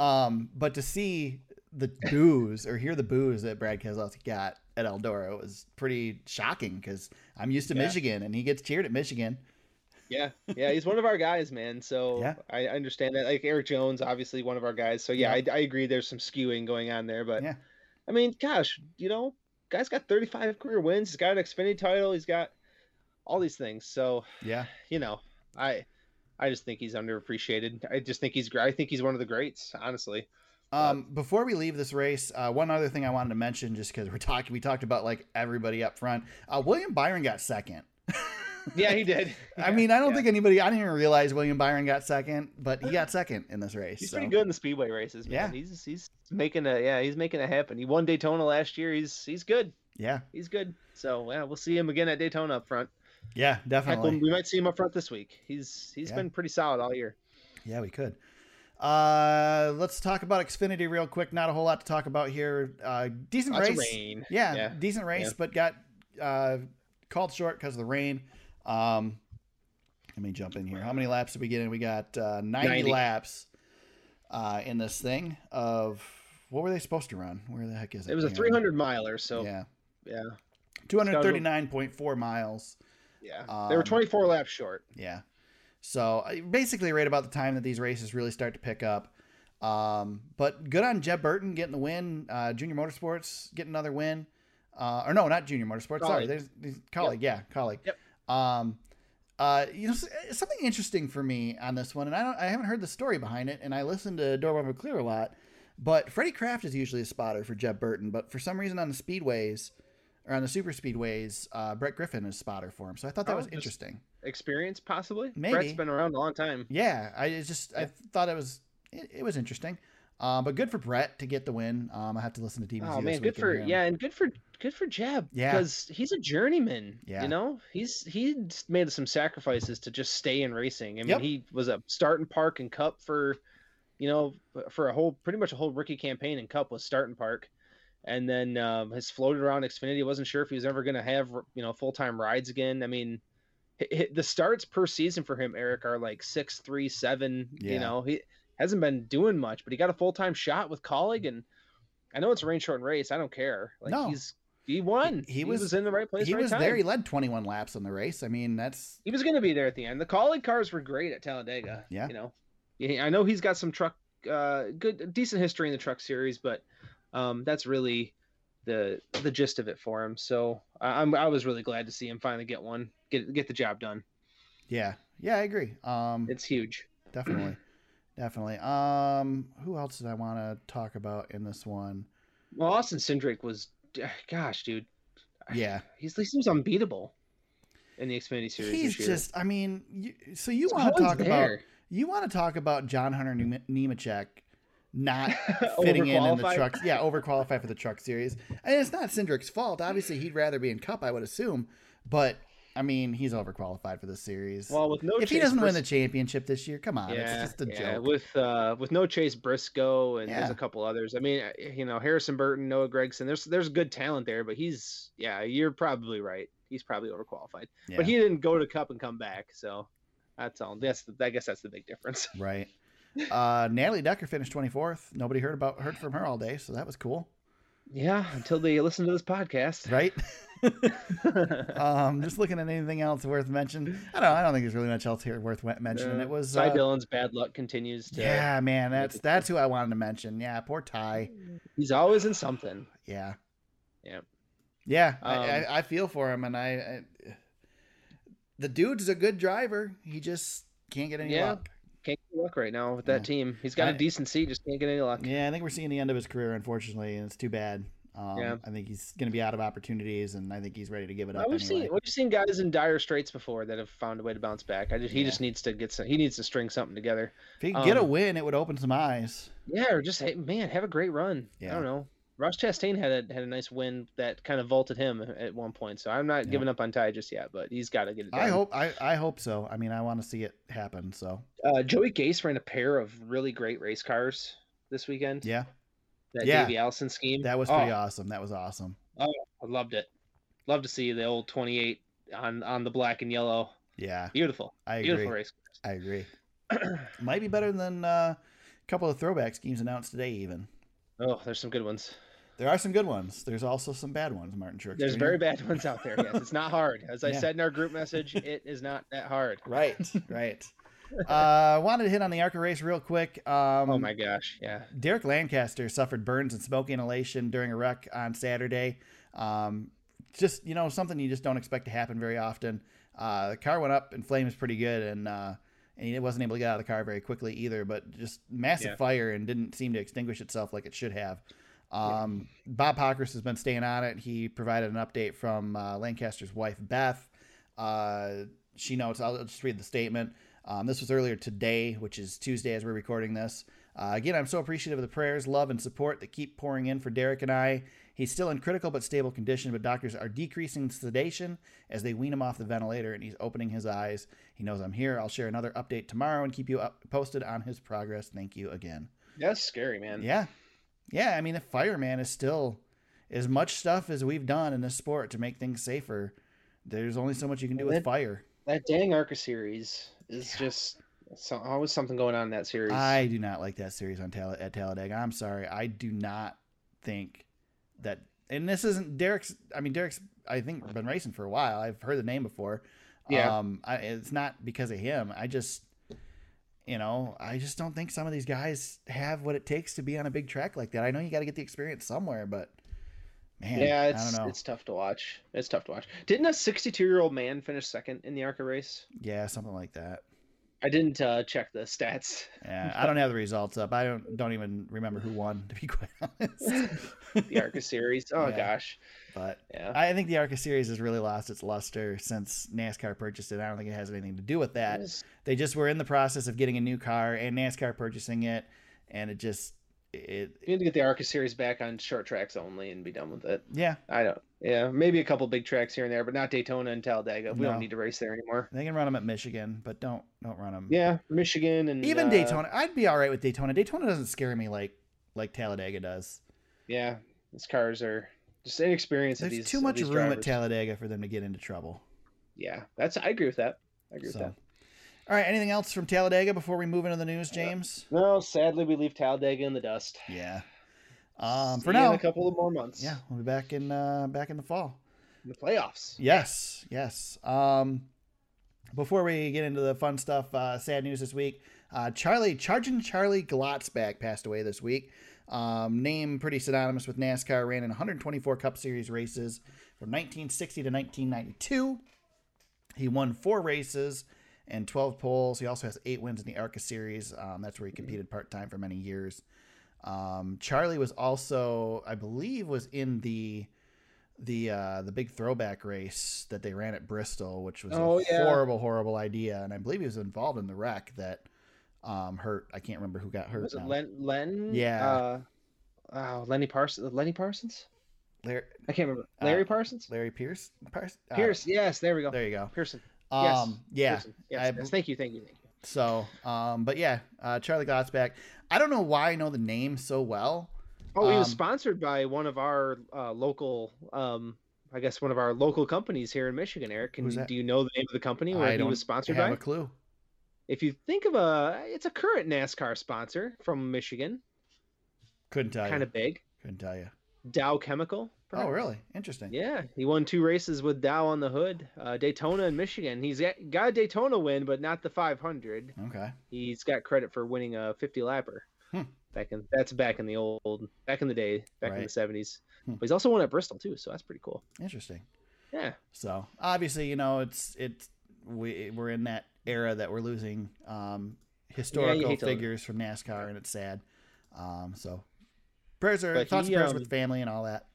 B: Um, but to see the boos or hear the boos that Brad Keselowski got at Eldora was pretty shocking because I'm used to
C: Yeah.
B: Michigan and he gets cheered at Michigan.
C: Yeah, yeah, he's one of our guys, man. So
B: Yeah.
C: I understand that. Like Erik Jones, obviously one of our guys. So yeah,
B: Yeah.
C: I, I agree. There's some skewing going on there, but
B: Yeah.
C: I mean, gosh, you know, guy's got 35 career wins. He's got an Xfinity title. He's got all these things. So
B: Yeah.
C: you know, I I just think he's underappreciated. I just think he's great. I think he's one of the greats, honestly.
B: Um, before we leave this race, uh, one other thing I wanted to mention, just because we're talking, we talked about like everybody up front. Uh, William Byron got second.
C: Yeah, he did.
B: I mean, I don't
C: Yeah.
B: think anybody, I didn't even realize William Byron got second, but he got second in this race.
C: He's
B: so.
C: pretty good in the speedway races, man.
B: Yeah.
C: He's he's making a yeah, he's making it happen. He won Daytona last year. He's he's good.
B: Yeah,
C: He's good. So yeah, we'll see him again at Daytona up front.
B: yeah,
C: Heck,
B: definitely.
C: we might see him up front this week. He's he's
B: Yeah.
C: been pretty solid all year.
B: Yeah, we could. Uh, let's talk about Xfinity real quick. Not a whole lot to talk about here. Uh, decent
C: Lots
B: race.
C: of rain.
B: Yeah,
C: Yeah.
B: decent race,
C: Yeah.
B: but got uh, called short because of the rain. Um, let me jump in here. How many laps did we get in? We got uh, 90,
C: 90.
B: laps uh, in this thing of what were they supposed to run? Where the heck is it?
C: It was a
B: Hang on.
C: 300 miler, so
B: Yeah,
C: yeah,
B: 239.4 miles.
C: yeah. they were
B: Um,
C: 24 laps short.
B: Yeah. So uh, basically, right about the time that these races really start to pick up. Um, but good on Jeb Burton getting the win. Uh, Junior Motorsports getting another win. Uh, or no, not Junior Motorsports. Sorry, there's, there's Kaulig. Yeah, Kaulig.
C: Yep.
B: Um, uh, you know, something interesting for me on this one, and I don't, I haven't heard the story behind it, and I listen to Door Bumper Clear a lot. But Freddie Kraft is usually a spotter for Jeb Burton, but for some reason on the speedways or on the super speedways, uh, Brett Griffin is a spotter for him. So I thought that
C: Oh,
B: was interesting.
C: Experience, possibly.
B: Maybe.
C: Brett's been around a long time.
B: Yeah, I just I thought it was it, it was interesting, um, but good for Brett to get the win. Um, I have to listen to TBC.
C: Oh man, good for
B: him.
C: yeah, and good for good for Jeb.
B: Yeah.
C: because he's a journeyman.
B: Yeah.
C: you know, he's he's made some sacrifices to just stay in racing. I mean,
B: Yep.
C: he was a starting park and Cup for, you know, for a whole pretty much a whole rookie campaign and Cup was starting park, and then um, has floated around Xfinity. wasn't sure if he was ever going to have you know full time rides again. I mean. The starts per season for him, Eric, are like six, three, seven.
B: Yeah.
C: You know, he hasn't been doing much, but he got a full time shot with Kaulig, and I know it's a rain shortened race. I don't care. Like
B: No.
C: he's he won.
B: He- he was-
C: in the right place.
B: he
C: right
B: was
C: time.
B: there. He led 21 laps in the race. I mean, that's
C: He was going to be there at the end. The Kaulig cars were great at Talladega.
B: Yeah.
C: You know, Yeah, I know he's got some truck, uh, good, decent history in the truck series, but um, that's really the the gist of it for him. So I, I'm I was really glad to see him finally get one, get get the job done.
B: yeah, yeah. I agree. Um,
C: It's huge.
B: definitely, definitely. Um, who else did I want to talk about in this one?
C: Well, Austin Cindric was, gosh, dude,
B: Yeah,
C: he's he seems unbeatable in the Xfinity series.
B: he's just. I mean, you, so you
C: So
B: want to talk about you want to talk about John Hunter Nem- Nemechek not fitting in in the trucks. Yeah, overqualified for the truck series. And it's not Cindric's fault. Obviously, he'd rather be in Cup, I would assume. But I mean, he's overqualified for this series.
C: Well, with no
B: if he doesn't win the championship this year, come on,
C: yeah,
B: it's just a
C: yeah,
B: joke.
C: with uh with no Chase Briscoe and there's a couple others. I mean, uh, you know, Harrison Burton, Noah Gragson. There's there's good talent there, but he's yeah, you're probably right. He's probably overqualified.
B: Yeah,
C: But he didn't go to Cup and come back, so that's all. That's the, I guess that's the big difference.
B: right. Uh, Natalie Decker finished 24th. Nobody heard about heard from her all day, so that was cool,
C: yeah, until they listen to this podcast.
B: right? um, just looking at anything else worth mentioning. I don't. I don't think there's really much else here worth mentioning.
C: Uh,
B: it was
C: Ty
B: uh,
C: Dillon's bad luck continues to.
B: Yeah, man, that's that's who I wanted to mention. Yeah, poor Ty.
C: He's always in something.
B: Yeah,
C: Yeah.
B: yeah. I,
C: Um,
B: I, I feel for him, and I, I, the dude's a good driver. He just can't get any
C: Yeah.
B: luck.
C: Can't get luck right now with that
B: Yeah.
C: team. He's got a
B: I-
C: decent seat, just can't get any luck.
B: Yeah, I think we're seeing the end of his career, unfortunately, and it's too bad. Um,
C: Yeah.
B: I think he's going to be out of opportunities, and I think he's ready to give it up
C: we've
B: anyway.
C: seen we've seen guys in dire straits before that have found a way to bounce back. I just he
B: Yeah.
C: just needs to get some. He needs to string something together.
B: if he could get a
C: um,
B: win, it would open some eyes.
C: Yeah, or just hey, man, have a great run.
B: Yeah.
C: I don't know. Ross Chastain had a had a nice win that kind of vaulted him at one point. So I'm not
B: Yeah.
C: giving up on Ty just yet, but he's got to get it done.
B: I hope. I, I hope so. I mean, I want to see it happen. So
C: Uh, Joey Gase ran a pair of really great race cars this weekend.
B: yeah,
C: That
B: yeah.
C: Davey Allison scheme.
B: that was pretty
C: oh,
B: awesome. That was awesome.
C: Oh, I loved it. Love to see the old 28 on on the black and yellow.
B: Yeah,
C: Beautiful.
B: I agree.
C: Beautiful race. Cars.
B: I agree. Might be better than uh, a couple of throwback schemes announced today. Even
C: Oh, there's some good ones.
B: there are some good ones. There's also some bad ones. Martin Truex.
C: There's very bad ones out there. Yes, it's not hard. As I
B: Yeah.
C: said in our group message, it is not that hard.
B: right, right. Uh, wanted to hit on the ARCA race real quick. Um,
C: Oh my gosh, yeah.
B: Derek Lancaster suffered burns and smoke inhalation during a wreck on Saturday. Um, just you know something you just don't expect to happen very often. Uh, the car went up in flames pretty good, and uh, and he wasn't able to get out of the car very quickly either. But just massive
C: Yeah.
B: fire and didn't seem to extinguish itself like it should have. Um, Bob Pockrass has been staying on it. He provided an update from uh, Lancaster's wife Beth. Uh, she notes. I'll just read the statement. Um, this was earlier today, which is Tuesday as we're recording this. Uh, again, I'm so appreciative of the prayers, love, and support that keep pouring in for Derek and I. He's still in critical but stable condition, but doctors are decreasing sedation as they wean him off the ventilator, and he's opening his eyes. He knows I'm here. I'll share another update tomorrow and keep you up, posted on his progress. Thank you again.
C: That's scary, man.
B: Yeah, yeah. I mean, the fireman is still. as much stuff as we've done in this sport to make things safer, there's only so much you can do with
C: That-
B: fire.
C: That dang Arca series is
B: Yeah.
C: just so, always something going on in that series.
B: I do not like that series on Tal- at Talladega. I'm sorry. I do not think that. And this isn't Derek's. I mean, Derek's. I think been racing for a while. I've heard the name before.
C: Yeah.
B: Um, I, it's not because of him. I just, you know, I just don't think some of these guys have what it takes to be on a big track like that. I know you got to get the experience somewhere, but man,
C: yeah,
B: I
C: it's
B: don't know.
C: it's tough to watch. It's tough to watch. Didn't a 62 year old man finish second in the Arca race?
B: Yeah, something like that.
C: I didn't uh, check the stats.
B: Yeah, I don't have the results up. I don't don't even remember who won to be quite honest.
C: The Arca series. Oh
B: Yeah.
C: gosh.
B: but
C: Yeah.
B: I think the ARCA series has really lost its luster since NASCAR purchased it. I don't think it has anything to do with that. They just were in the process of getting a new car and NASCAR purchasing it, and it just it
C: We need to get the Arca series back on short tracks only and be done with it.
B: yeah.
C: I don't. Yeah, maybe a couple big tracks here and there, but not Daytona and Talladega. We
B: No.
C: don't need to race there anymore.
B: They can run them at Michigan, but don't don't run them.
C: Yeah, Michigan and
B: Even
C: uh,
B: Daytona, I'd be all right with Daytona. Daytona doesn't scare me like like Talladega does.
C: Yeah, these cars are just inexperienced.
B: There's
C: these,
B: too much room at. Talladega for them to get into trouble.
C: Yeah, that's. I agree with that. I agree
B: So,
C: with that.
B: All right. Anything else from Talladega before we move into the news, James?
C: No, sadly, we leave Talladega in the dust.
B: Yeah. Um, for now,
C: in a couple of more months.
B: yeah, we'll be back in uh, back in the fall.
C: in the playoffs.
B: Yes, yes. Um, before we get into the fun stuff, uh, sad news this week. Uh, Charlie, Charging Charlie Glotzbach passed away this week. Um, name pretty synonymous with NASCAR, ran in 124 Cup Series races from 1960 to 1992. He won four races and 12 poles. He also has eight wins in the ARCA Series. Um, that's where he competed part time for many years. Um, Charlie was also, I believe, was in the the uh, the big throwback race that they ran at Bristol, which was
C: Oh,
B: a
C: yeah.
B: horrible, horrible idea. And I believe he was involved in the wreck that um, hurt. I can't remember who got hurt.
C: Was it
B: now.
C: Len? Len?
B: Yeah.
C: Uh, oh, Lenny Parsons. Lenny Parsons.
B: Larry,
C: I can't remember.
B: Uh,
C: Larry Parsons.
B: Larry Pierce. Pierce. uh,
C: Pierce. Yes, there we go.
B: there you go.
C: Pearson.
B: Um,
C: Yes.
B: yeah.
C: Yes,
B: I-
C: yes. Thank you. Thank you. Thank you.
B: So, um, but yeah, uh, Charlie Glotzbach. I don't know why I know the name so well.
C: Oh, he was
B: Um,
C: sponsored by one of our uh, local, um, I guess one of our local companies here in Michigan. Eric, can
B: Who's
C: you,
B: that?
C: do you know the name of the company where
B: I
C: he was sponsored I
B: have
C: by?
B: a clue.
C: If you think of a, it's a current NASCAR sponsor from Michigan,
B: Couldn't tell you.
C: kind of big.
B: Couldn't tell you.
C: Dow Chemical.
B: Oh, really? Interesting.
C: Yeah, he won two races with Dow on the hood, uh, Daytona and Michigan. He's got, a Daytona win, but not the 500.
B: Okay.
C: He's got credit for winning a 50 lapper.
B: Hmm.
C: Back in that's back in the old, back in the day, back in the 70s.
B: Hmm.
C: But he's also won at Bristol too, so that's pretty cool.
B: Interesting.
C: Yeah,
B: So obviously, you know, it's it's we we're in that era that we're losing um, historical
C: to-
B: figures from NASCAR, and it's sad. Um, so prayers are
C: But
B: thoughts
C: he,
B: prayers
C: um,
B: with family and all that.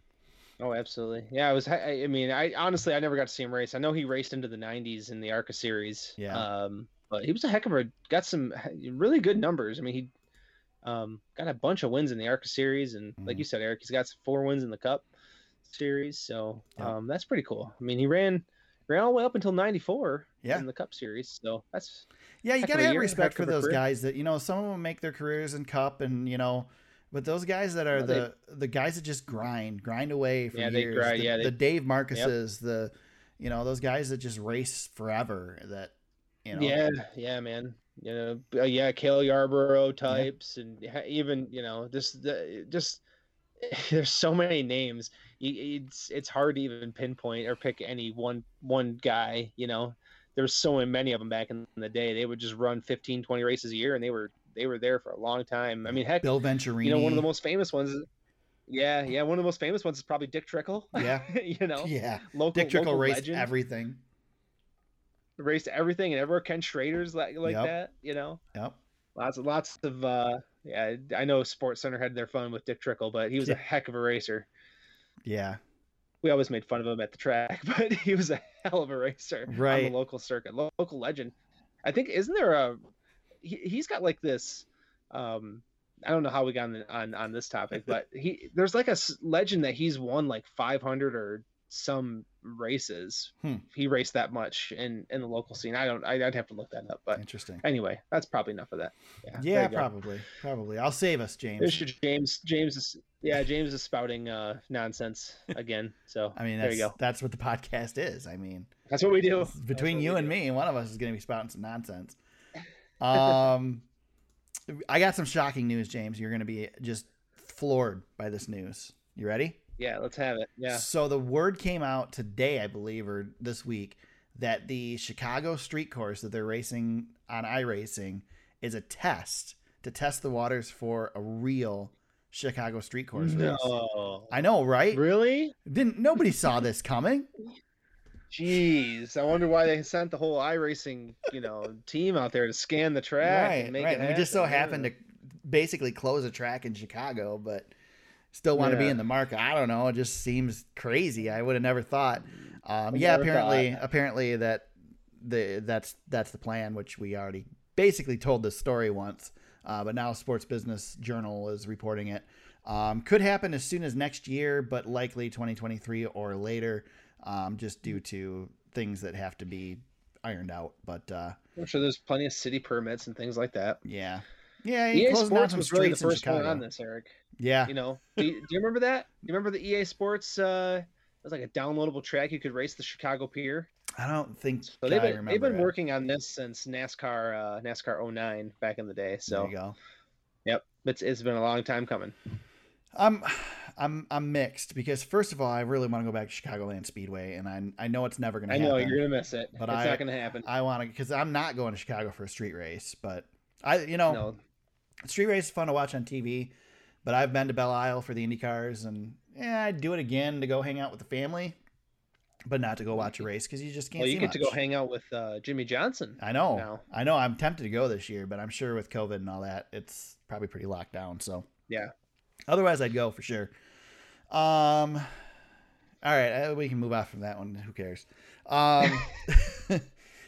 C: Oh, absolutely. Yeah, I was. I, I mean, I honestly, I never got to see him race. I know he raced into the '90s in the ARCA series.
B: Yeah.
C: Um, but he was a heck of a. Got some really good numbers. I mean, he um got a bunch of wins in the ARCA series, and like
B: Mhm.
C: you said, Eric, he's got four wins in the Cup series. So
B: Yeah.
C: um, that's pretty cool. I mean, he ran ran all the way up until '94
B: Yeah.
C: in the Cup series. So that's
B: Yeah, you gotta have
C: year,
B: respect for those
C: career.
B: guys that you know. Some of them make their careers in Cup, and you know, but those guys that are
C: Well, they-
B: the the guys that just grind, grind away for
C: Yeah, they grind,
B: the,
C: yeah, they-
B: the Dave Marcises, the you know those guys that just race forever. That you know,
C: Yeah, yeah, man. You know, uh, yeah, Cale Yarborough types, and even you know, just the just there's so many names. It's it's hard to even pinpoint or pick any one one guy. You know, there's so many of them back in the day. They would just run 15, 20 races a year, and they were they were there for a long time. I mean, heck,
B: Bill Venturini.
C: you know, one of the most famous ones. Yeah, yeah, one of the most famous ones is probably Dick Trickle.
B: Yeah.
C: you know,
B: yeah,
C: local
B: Dick Trickle
C: local
B: raced
C: legend.
B: everything.
C: raced everything and ever Ken Schrader's like like
B: Yep.
C: that. You know.
B: Yep.
C: Lots of lots of uh yeah, I know Sports Center had their fun with Dick Trickle, but he was a heck of a racer.
B: Yeah.
C: We always made fun of him at the track, but he was a hell of a racer on
B: Right.
C: the local circuit, local legend. I think isn't there a he, he's got like this um I don't know how we got on on, on this topic, but he there's like a legend that he's won like 500 or some races.
B: Hmm.
C: He raced that much in in the local scene. I don't. I, would have to look that up. But
B: Interesting.
C: anyway, that's probably enough of that. Yeah.
B: Yeah, probably. Probably. I'll save us, James.
C: your James. James is yeah. James is spouting uh nonsense again. So
B: I mean,
C: there you go.
B: that's what the podcast is. I mean,
C: That's what we do.
B: between
C: what
B: you and
C: do.
B: me, one of us is going to be spouting some nonsense. Um, I got some shocking news, James. You're going to be just floored by this news. You ready?
C: Yeah, let's have it. Yeah.
B: So the word came out today, I believe, or this week, that the Chicago street course that they're racing on iRacing is a test to test the waters for a real Chicago street course race.
C: No.
B: I know, right?
C: Really?
B: Didn't nobody saw this coming?
C: Jeez, I wonder why they sent the whole iRacing, you know, team out there to scan the track
B: right,
C: and make
B: right.
C: it
B: we just so
C: happen.
B: happened to basically close a track in Chicago, but still want to be in the market. I don't know. It just seems crazy. I would have never thought. Um, yeah,
C: never
B: apparently,
C: thought.
B: apparently that the that's that's the plan, which we already basically told this story once. Uh, but now Sports Business Journal is reporting it. Um, could happen as soon as next year, but likely 2023 or later, um, just due to things that have to be ironed out. But uh,
C: I'm sure there's plenty of city permits and things like that.
B: yeah, yeah,
C: EA Sports was really the first one on this, Eric.
B: Yeah,
C: You know, do you, do you remember that? You remember the EA Sports? Uh, it was like a downloadable track you could race the Chicago Pier.
B: I don't think
C: So they've been they've been
B: it.
C: working on this since NASCAR uh, NASCAR 09 back in the day.
B: There
C: So
B: you go.
C: yep, it's it's been a long time coming.
B: I'm I'm I'm mixed because first of all, I really want to go back to Chicagoland Speedway, and I I know it's never going to
C: I
B: happen.
C: know you're gonna miss it,
B: But
C: it's
B: I-
C: not gonna happen.
B: I want to because I'm not going to Chicago for a street race, but I you know
C: no,
B: street race is fun to watch on TV, but I've been to Belle Isle for the Indy cars, and yeah, I'd do it again to go hang out with the family, but not to go watch a race because you just can't.
C: well, you get to go hang out with uh, Jimmie Johnson.
B: I know.
C: now.
B: I know. I'm tempted to go this year, but I'm sure with COVID and all that, it's probably pretty locked down. So
C: Yeah.
B: Otherwise, I'd go for sure. Um. All right, uh, we can move off from that one. Who cares? Um.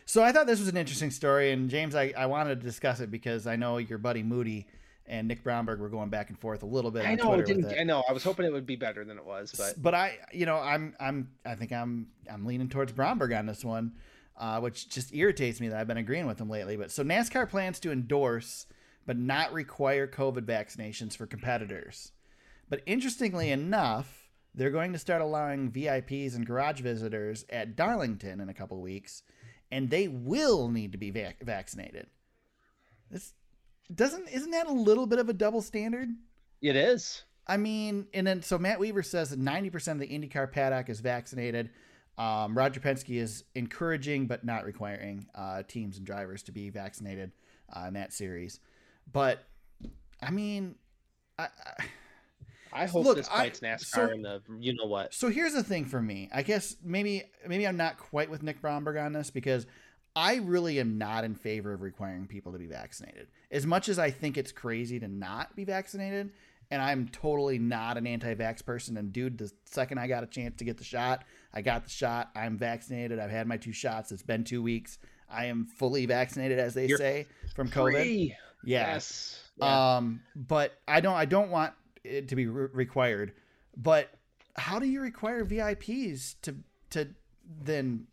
B: so I thought this was an interesting story, and James, I, I wanted to discuss it because I know your buddy Moody and Nick Bromberg were going back and forth a little bit
C: I know
B: Twitter
C: didn't. I know. I was hoping it would be better than it was, but
B: But I, you know, I'm, I'm, I think I'm, I'm leaning towards Bromberg on this one, uh, which just irritates me that I've been agreeing with him lately. But so NASCAR plans to endorse but not require COVID vaccinations for competitors. But interestingly enough, they're going to start allowing VIPs and garage visitors at Darlington in a couple weeks, and they will need to be vac- vaccinated. This doesn't isn't that a little bit of a double standard?
C: it is.
B: I mean, and then so Matt Weaver says that 90% of the IndyCar paddock is vaccinated. Um, Roger Penske is encouraging but not requiring uh, teams and drivers to be vaccinated uh, in that series. But I mean, I, I,
C: I hope
B: Look,
C: this
B: I-
C: fights NASCAR
B: so-
C: in the you know what.
B: so here's the thing for me. I guess maybe maybe I'm not quite with Nick Bromberg on this because I really am not in favor of requiring people to be vaccinated. As much as I think it's crazy to not be vaccinated, and I'm totally not an anti-vax person. And dude, the second I got a chance to get the shot, I got the shot. I'm vaccinated. I've had my two shots. It's been two weeks. I am fully vaccinated, as they
C: You're
B: say, from COVID.
C: Free.
B: Yeah.
C: Yes. Yeah.
B: Um, but I don't. I don't want Eh, to be re- required. But how do you require VIPs to to then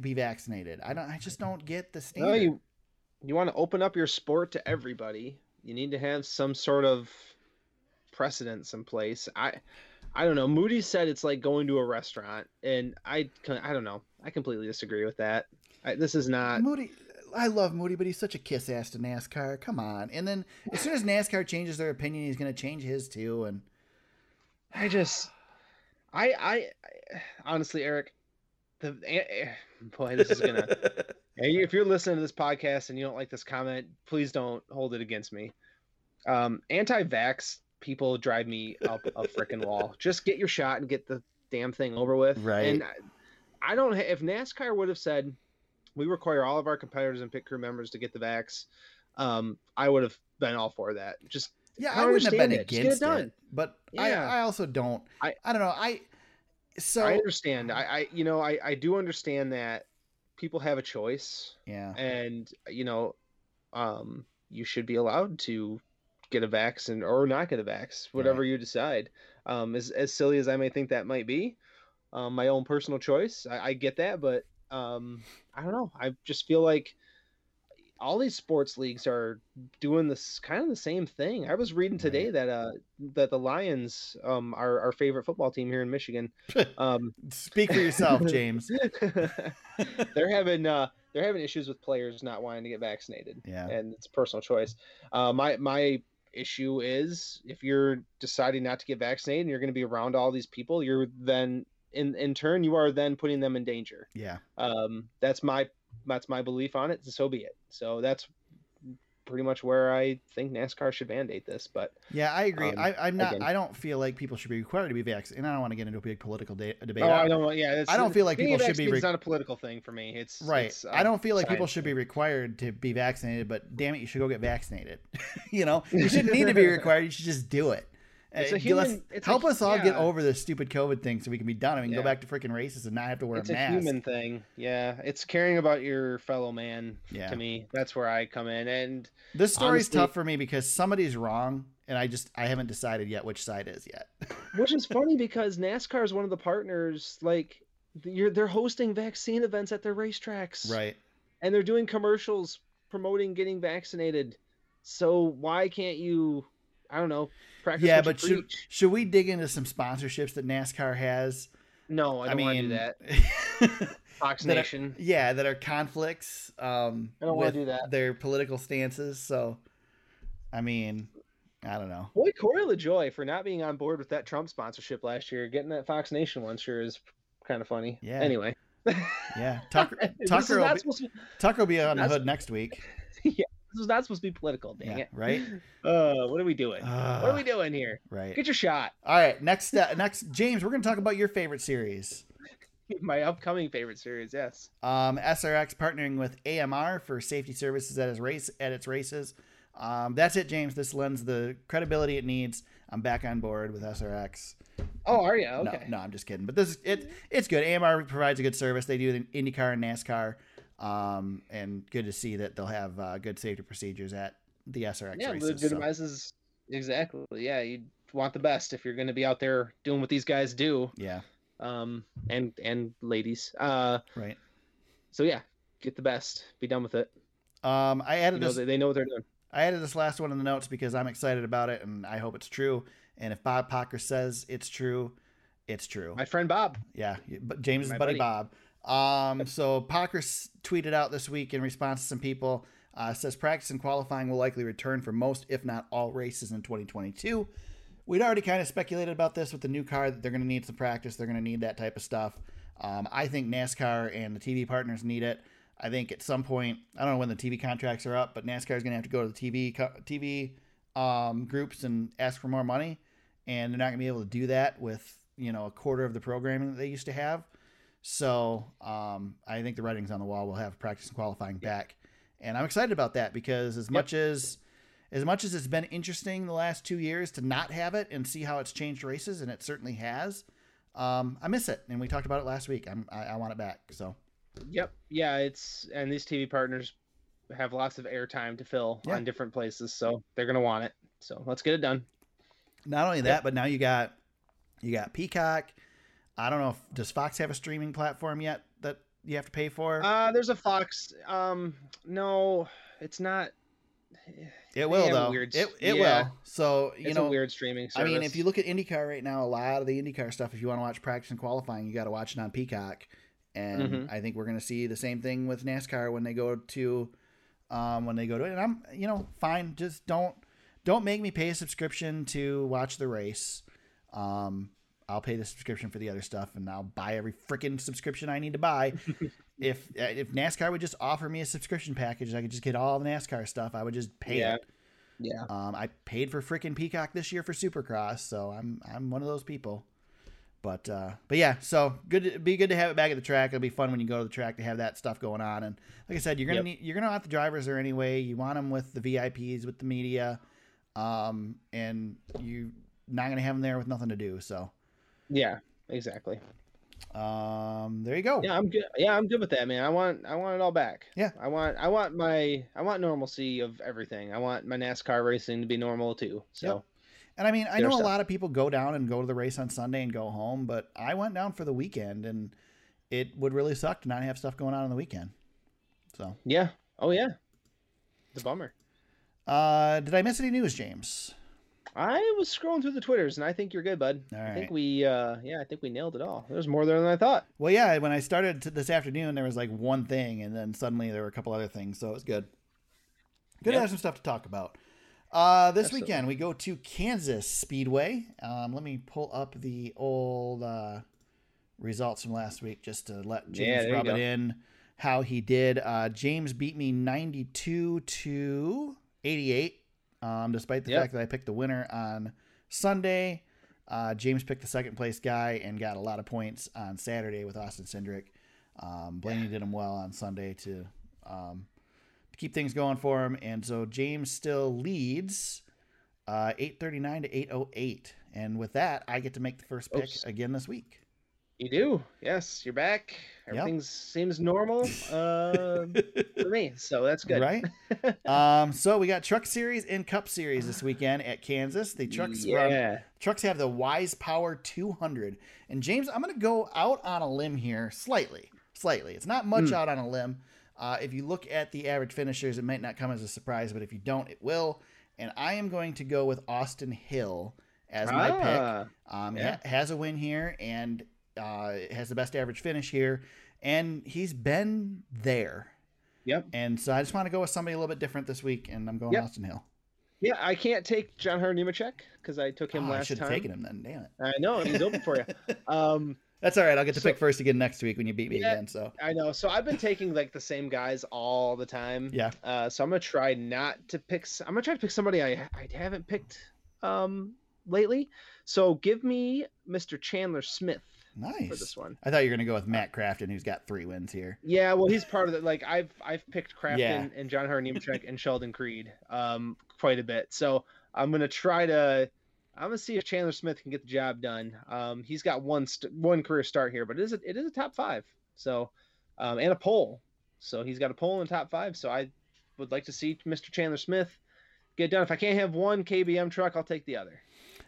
B: be vaccinated? I don't. I just don't get the standard.
C: no, you you want to open up your sport to everybody. You need to have some sort of precedence in place. I I don't know. Moody said it's like going to a restaurant, and I I don't know. I completely disagree with that. I, this is not.
B: Moody. I love Moody, but he's such a kiss ass to NASCAR. Come on. And then as soon as NASCAR changes their opinion, he's going to change his too. And
C: I just, I, I, I honestly, Eric, the eh, eh, boy, this is gonna. Hey, if you're listening to this podcast and you don't like this comment, please don't hold it against me. Um, anti-vax people drive me up a freaking wall. Just get your shot and get the damn thing over with.
B: Right.
C: And I, I don't. If NASCAR would have said we require all of our competitors and pit crew members to get the vax, um, I would have been all for that. Just
B: yeah,
C: I
B: I wouldn't have been
C: it. It
B: against it.
C: done.
B: But
C: Yeah.
B: I, I also don't. I,
C: I-
B: don't know. I so
C: I understand. I, I, you know, I, I do understand that people have a choice.
B: yeah.
C: and you know um you should be allowed to get a vaccine or not get a vax whatever you decide um as, as silly as i may think that might be um, my own personal choice. I, I get that, but um, I don't know. I just feel like all these sports leagues are doing this kind of the same thing. I was reading today
B: Right.
C: that uh that the Lions um are our favorite football team here in Michigan. Um
B: Speak for yourself, James.
C: they're having uh they're having issues with players not wanting to get vaccinated
B: Yeah.
C: and it's personal choice. Uh, my my issue is if you're deciding not to get vaccinated and you're going to be around all these people, you're then in in turn you are then putting them in danger.
B: Yeah.
C: Um, that's my that's my belief on it. So be it. So that's pretty much where I think NASCAR should mandate this. But
B: Yeah, I agree.
C: Um,
B: I, I'm not.
C: again-
B: I don't feel like people should be required to be vaccinated. And I don't want to get into a big political de- debate.
C: oh,
B: I-
C: don't. Yeah, it's,
B: I don't feel like people should be re-
C: not a political thing for me. It's
B: right.
C: it's,
B: I don't feel like people should be required to be vaccinated, but damn it, you should go get vaccinated. you know, you shouldn't need to be required. You should just do it.
C: It's a
B: let's-
C: human- it's
B: help
C: hu-
B: us all get over this stupid COVID thing so we can be done and we can go back to freaking races and not have to wear
C: it's
B: a
C: a human thing. Yeah, it's caring about your fellow man.
B: Yeah.
C: To me, that's where I come in, and
B: This story's
C: Honestly-
B: tough for me because somebody's wrong, and I just I haven't decided yet which side is yet.
C: which is funny because NASCAR is one of the partners. Like, you're they're hosting vaccine events at their racetracks,
B: right.
C: and they're doing commercials promoting getting vaccinated. So why can't you? I don't know. Practice
B: Yeah, but should
C: preach.
B: should we dig into some sponsorships that NASCAR has?
C: no, I don't want to do that. Fox
B: that are-
C: Nation.
B: yeah, that are conflicts. Um,
C: I don't wanna do that.
B: Their political stances. So, I mean, I don't know.
C: Boy, Corey LaJoie for not being on board with that Trump sponsorship last year, getting that Fox Nation one sure is kind of funny.
B: Yeah.
C: Anyway,
B: Yeah, Tucker. Tucker will be,
C: to.
B: Tucker will be on the hood next week.
C: This is not supposed to be political. Dang
B: Yeah,
C: it.
B: right.
C: Uh, what are we doing? what are we
B: Uh,
C: doing here?
B: right.
C: Get your shot.
B: All right. Next. Uh, next, James. We're going to talk about your favorite series.
C: My upcoming favorite series. Yes.
B: Um, SRX partnering with AMR for safety services at its race at its races. Um, that's it, James. This lends the credibility it needs. I'm back on board with SRX.
C: Oh, are you? Okay.
B: No, no, I'm just kidding. But this is it. It's good. AMR provides a good service. They do the IndyCar and NASCAR, um, and good to see that they'll have uh, good safety procedures at the SRX
C: yeah,
B: races. so-
C: legitimizes exactly. Yeah, you want the best if you're going to be out there doing what these guys do.
B: yeah,
C: Um, and and ladies. Uh,
B: right.
C: so yeah, get the best. Be done with it.
B: Um, I
C: You
B: added
C: know,
B: this.
C: they, they know what they're doing.
B: I added this last one in the notes because I'm excited about it, and I hope it's true. And if Bob Pockrass says it's true, it's true.
C: My friend Bob.
B: Yeah, but James's buddy,
C: buddy.
B: Bob. Um, so Pocker s- tweeted out this week in response to some people uh, says practice and qualifying will likely return for most, if not all, races in 2022. We'd already kind of speculated about this with the new car that they're going to need some practice. They're going to need that type of stuff. Um, I think NASCAR and the TV partners need it. I think at some point, I don't know when the TV contracts are up, but NASCAR is going to have to go to the TV TV um, groups and ask for more money, and they're not going to be able to do that with you know a quarter of the programming that they used to have. So um, I think the writing's on the wall. We'll have practice and qualifying back, and I'm excited about that because as much as as much as it's been interesting the last two years to not have it and see how it's changed races, and it certainly has. Um, I miss it, and we talked about it last week. I'm, I, I want it back. So
C: Yep. Yeah, it's and these TV partners have lots of airtime to fill
B: Yeah.
C: on different places, so they're gonna want it. So let's get it done.
B: not only that, but now you got you got Peacock. I don't know if does Fox have a streaming platform yet that you have to pay for.
C: Uh, there's a Fox. Um, no, it's not.
B: it will though.
C: weird-
B: it it
C: yeah.
B: will. So you
C: it's
B: know,
C: a weird streaming Service.
B: I mean, if you look at IndyCar right now, a lot of the IndyCar stuff, if you want to watch practice and qualifying, you got to watch it on Peacock. And
C: Mhm.
B: I think we're going to see the same thing with NASCAR when they go to, um, when they go to it. And I'm, you know, fine. Just don't, don't make me pay a subscription to watch the race. Um, I'll pay the subscription for the other stuff, and I'll buy every freaking subscription I need to buy. if if NASCAR would just offer me a subscription package, I could just get all the NASCAR stuff. I would just pay
C: Yeah.
B: it.
C: yeah,
B: Um, I paid for freaking Peacock this year for Supercross, so I'm I'm one of those people. But uh, but yeah, so good. It'd be good to have it back at the track. It'll be fun when you go to the track to have that stuff going on. And like I said, you're gonna
C: Yep.
B: need you're gonna want the drivers there anyway. You want them with the VIPs, with the media, um, and you're not gonna have them there with nothing to do. So
C: yeah, exactly.
B: um, there you go.
C: Yeah, I'm good. Yeah, I'm good with that, man. I want, I want it all back.
B: Yeah.
C: I want, I want my, I want normalcy of everything. I want my NASCAR racing to be normal too. So
B: And I mean, I know a lot of people go down and go to the race on Sunday and go home, but I went down for the weekend and it would really suck to not have stuff going on on the weekend. So,
C: Yeah. Oh yeah. The bummer.
B: uh, did I miss any news, James?
C: I was scrolling through the twitters, and I think you're good, bud.
B: All
C: I think we, uh, yeah, I think we nailed it all. There's more there than I thought.
B: Well, yeah, when I started t- this afternoon, there was like one thing, and then suddenly there were a couple other things, so it was good. Good to have some stuff to talk about. Uh, this
C: Absolutely.
B: weekend, we go to Kansas Speedway. Um, let me pull up the old uh, results from last week just to let James
C: you
B: rub it in how he did. Uh, James beat me 92 to 88, um, despite the
C: Yep.
B: fact that I picked the winner on Sunday. Uh, James picked the second place guy and got a lot of points on Saturday with Austin Cindric. Um, Blaney did him well on Sunday to um, to keep things going for him, and so James still leads uh, 839 to 808. And with that, I get to make the first pick
C: Oops.
B: again this week.
C: You do. Yes, you're back. Everything seems normal uh, for me, so that's good.
B: Right? um, so we got Truck Series and Cup Series this weekend at Kansas. The trucks run
C: Yeah.
B: Trucks have the Wise Power 200. And James, I'm going to go out on a limb here slightly. Slightly. It's not much
C: Mm.
B: out on a limb. Uh, if you look at the average finishers, it might not come as a surprise, but if you don't, it will. And I am going to go with Austin Hill as my pick.
C: Ah,
B: Um,
C: yeah.
B: has a win here and uh, has the best average finish here, and he's been there.
C: Yep.
B: And so I just want to go with somebody a little bit different this week, and I'm going
C: Yep.
B: Austin Hill.
C: Yeah, I can't take John Hunter Nemechek because I took him
B: Oh, I
C: last
B: should have taken him then. Damn it.
C: I know he's open for you. Um,
B: That's all right. I'll get to
C: So-
B: pick first again next week when you beat me
C: Yeah.
B: again. So
C: I know. So I've been taking like the same guys all the time.
B: yeah,
C: Uh, so I'm gonna try not to pick. I'm gonna try to pick somebody I I haven't picked um lately. So give me Mr. Chandler Smith for
B: nice.
C: this one.
B: I thought you were gonna go with Matt Crafton, who's got three wins here.
C: Yeah, well, he's part of it. Like I've I've picked Crafton
B: Yeah.
C: and John Hunter Nemechek and Sheldon Creed um quite a bit. So I'm gonna try to. I'm gonna see if Chandler Smith can get the job done. Um, he's got one st- one career start here, but it is a, it is a top five. So, um, and a pole. So he's got a pole in the top five. So I would like to see Mr. Chandler Smith get done. If I can't have one KBM truck, I'll take the other.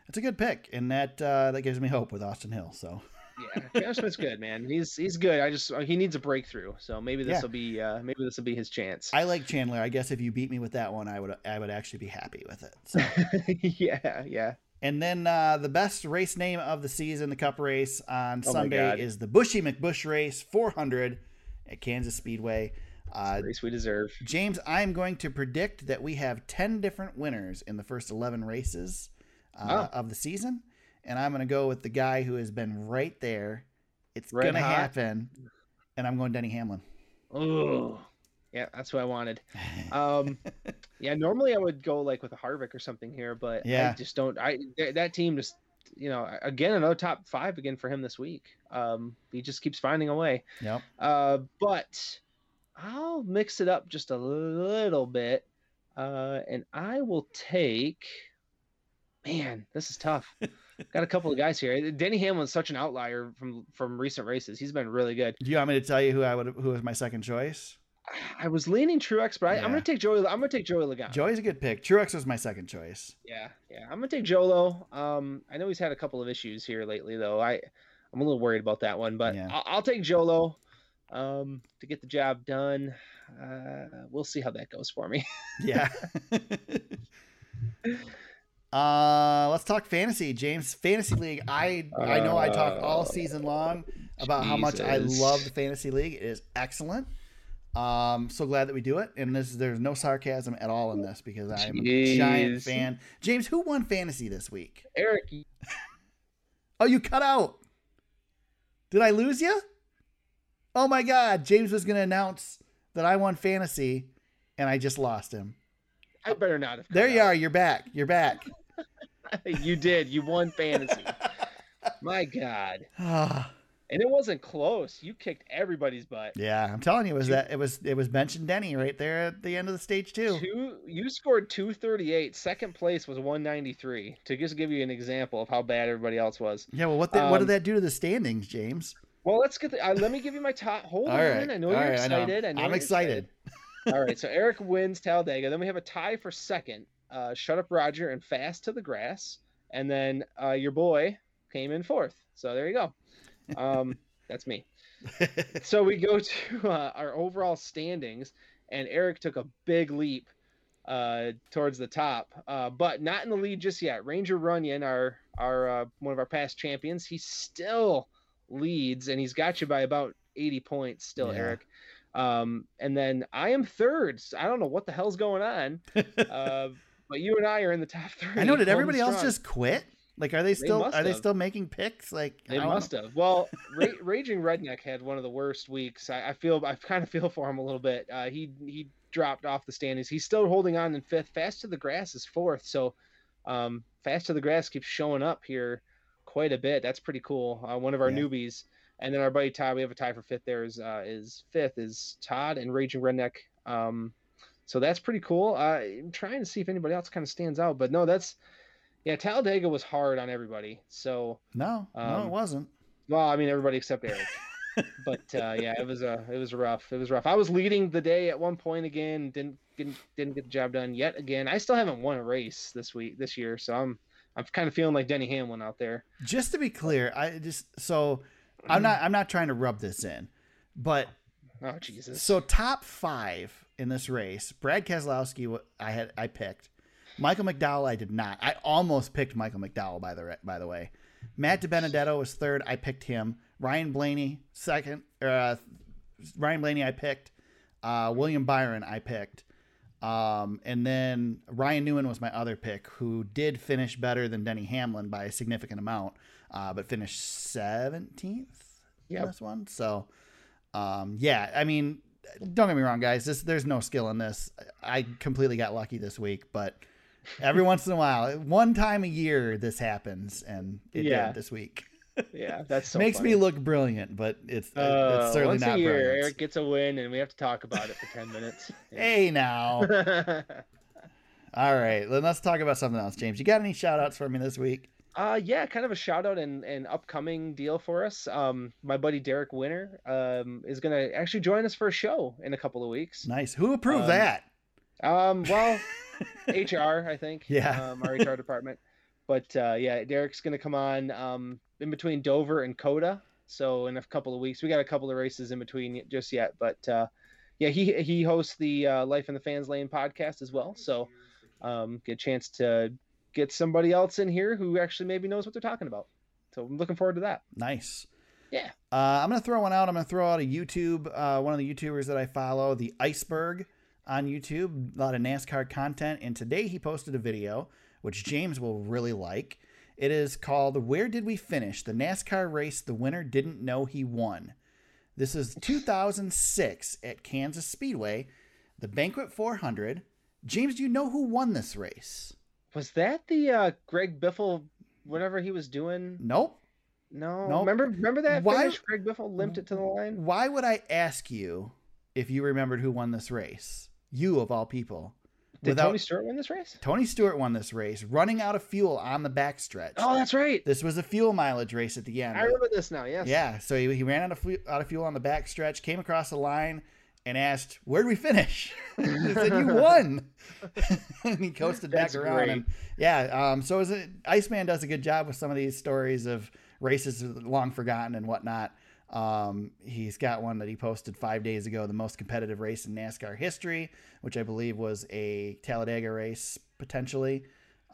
B: It's a good pick, and that uh, that gives me hope with Austin Hill. So
C: Yeah, Chandler Smith's good, man. He's he's good. I just he needs a breakthrough. So maybe this
B: Yeah.
C: will be uh, maybe this will be his chance.
B: I like Chandler. I guess if you beat me with that one, I would I would actually be happy with it. So.
C: yeah, yeah.
B: And then uh, the best race name of the season, the Cup race on
C: Oh
B: Sunday, is the Buschy McBusch Race 400 at Kansas Speedway. Uh,
C: Race we deserve.
B: James, I'm going to predict that we have 10 different winners in the first 11 races uh,
C: Oh.
B: of the season. And I'm going to go with the guy who has been right there. It's
C: Red
B: going to happen. And I'm going Denny Hamlin.
C: Oh, yeah, that's what I wanted. Um, yeah, normally I would go like with a Harvick or something here, but
B: Yeah.
C: I just don't. I that team just, you know, again another top five again for him this week. Um, he just keeps finding a way.
B: Yeah.
C: Uh, but I'll mix it up just a little bit, uh, and I will take. Man, this is tough. Got a couple of guys here. Denny Hamlin's such an outlier from from recent races. He's been really good.
B: Do you want me to tell you who I would who was my second choice?
C: I was leaning Truex, but I,
B: Yeah.
C: I'm gonna take Joey. I'm gonna take Joey Logano.
B: Joey's a good pick. Truex was my second choice.
C: Yeah, yeah. I'm gonna take Jolo. Um, I know he's had a couple of issues here lately, though. I, I'm a little worried about that one, but
B: Yeah.
C: I'll, I'll take Jolo, um, to get the job done. Uh, we'll see how that goes for me.
B: Yeah. uh, let's talk fantasy, James. Fantasy league. I I know I talk all season long about how much I love the fantasy league. It is excellent. Um, so glad that we do it, and this there's no sarcasm at all in this because I am a giant fan. James, who won fantasy this week?
C: Eric,
B: Oh, you cut out. Did I lose you? Oh my God! James was going to announce that I won fantasy, and I just lost him.
C: I better not.
B: There you
C: out.
B: are. You're back. You're back.
C: you did. You won fantasy. My God, and it wasn't close. You kicked everybody's butt.
B: Yeah, I'm telling you, it was that it was it was Bench and Denny right there at the end of the stage too.
C: Two, you scored 238. Second place was 193. To just give you an example of how bad everybody else was.
B: Yeah, well, what the, what did
C: Um,
B: that do to the standings, James?
C: Well, let's get the. Uh, let me give you my top. Hold on.
B: right,
C: I know
B: all
C: you're
B: right, I know.
C: excited. I know
B: I'm
C: you're
B: excited.
C: All right. So Eric wins Talladega. Then we have a tie for second. Uh, Shut up, Roger, and Fast to the Grass. and then uh, your boy came in fourth. So there you go. Um, that's me. so we go to uh, our overall standings, and Eric took a big leap uh, towards the top, uh, but not in the lead just yet. Ranger Runyon, our our uh, one of our past champions, he still leads, and he's got you by about 80 points still,
B: Yeah.
C: Eric. Um, and then I am third. So I don't know what the hell's going on, uh, but you and I are in the top three.
B: I know. Did everybody else
C: strong.
B: just quit? Like, are they still
C: must
B: are they still making picks? Like,
C: They must
B: know.
C: have. Well, Ra- Raging Redneck had one of the worst weeks. I, I feel I kind of feel for him a little bit. Uh, he he dropped off the standings. He's still holding on in fifth. Fast to the Grass is fourth. So, um, Fast to the Grass keeps showing up here quite a bit. That's pretty cool. Uh, one of our
B: Yeah.
C: newbies, and then our buddy Todd. We have a tie for fifth. There is uh, is fifth is Todd and Raging Redneck. Um, so that's pretty cool. I'm trying to see if anybody else kind of stands out, but no, that's yeah. Talladega was hard on everybody. So.
B: No, no,
C: Um,
B: it wasn't.
C: Well, I mean everybody except Eric. but uh, yeah, it was a it was rough. It was rough. I was leading the day at one point again. Didn't didn't didn't get the job done yet again. I still haven't won a race this week this year, so I'm I'm kind of feeling like Denny Hamlin out there.
B: Just to be clear, I just so I'm not I'm not trying to rub this in, but
C: Oh Jesus.
B: so top five in this race, Brad Keselowski, I had I picked. Michael McDowell, I did not. I almost picked Michael McDowell by the by the way. Matt DiBenedetto was third. I picked him. Ryan Blaney second. Uh, Ryan Blaney, I picked. Uh, William Byron, I picked. Um, and then Ryan Newman was my other pick, who did finish better than Denny Hamlin by a significant amount, uh, but finished 17th in this one. So, um, yeah, I mean, don't get me wrong, guys. This there's no skill in this. I completely got lucky this week, but every once in a while, one time a year, this happens, and it
C: Yeah.
B: did this week.
C: Yeah, that's so
B: Makes
C: funny.
B: me look brilliant, but it's,
C: Uh,
B: it's certainly
C: once
B: not
C: a year,
B: brilliant.
C: Eric gets a win, and we have to talk about it for ten minutes.
B: Hey now. All right, then let's talk about something else, James. You got any shout outs for me this week?
C: Uh yeah, kind of a shout out and an upcoming deal for us. Um my buddy Derek Winter um is gonna actually join us for a show in a couple of weeks.
B: Nice. Who approved
C: Um,
B: that?
C: Um well HR, I think.
B: Yeah.
C: Um our HR department. But uh yeah, Derek's gonna come on um in between Dover and COTA. So in a couple of weeks. We got a couple of races in between just yet, but uh yeah, he he hosts the uh, Life in the Fans Lane podcast as well. So um get a chance to get somebody else in here who actually maybe knows what they're talking about. So I'm looking forward to that.
B: Nice.
C: Yeah.
B: Uh, I'm gonna throw one out. I'm gonna throw out a YouTube. Uh, one of the YouTubers that I follow, the Iceberg, on YouTube. A lot of NASCAR content, and today he posted a video which James will really like. It is called "Where Did We Finish?" The NASCAR race the winner didn't know he won. This is 2006 at Kansas Speedway, the Banquet 400. James, do you know who won this race?
C: Was that the uh, Greg Biffle, whatever he was doing?
B: Nope.
C: No.
B: Nope.
C: Remember, remember that
B: Why-
C: finish? Greg Biffle limped it to the line.
B: Why would I ask you if you remembered who won this race? You of all people.
C: Did
B: Without
C: Tony Stewart win this race?
B: Tony Stewart won this race, running out of fuel on the backstretch.
C: Oh, that's right.
B: This was a fuel mileage race at the end.
C: I remember this now. Yes.
B: Yeah, so he, he ran out of fu- out of fuel on the backstretch, came across the line, and asked, "Where would we finish?" he said, "You won." and he coasted back
C: That's
B: around. And yeah, um, so is it, Iceman does a good job with some of these stories of races long forgotten and whatnot. Um, he's got one that he posted five days ago, the most competitive race in NASCAR history, which I believe was a Talladega race potentially.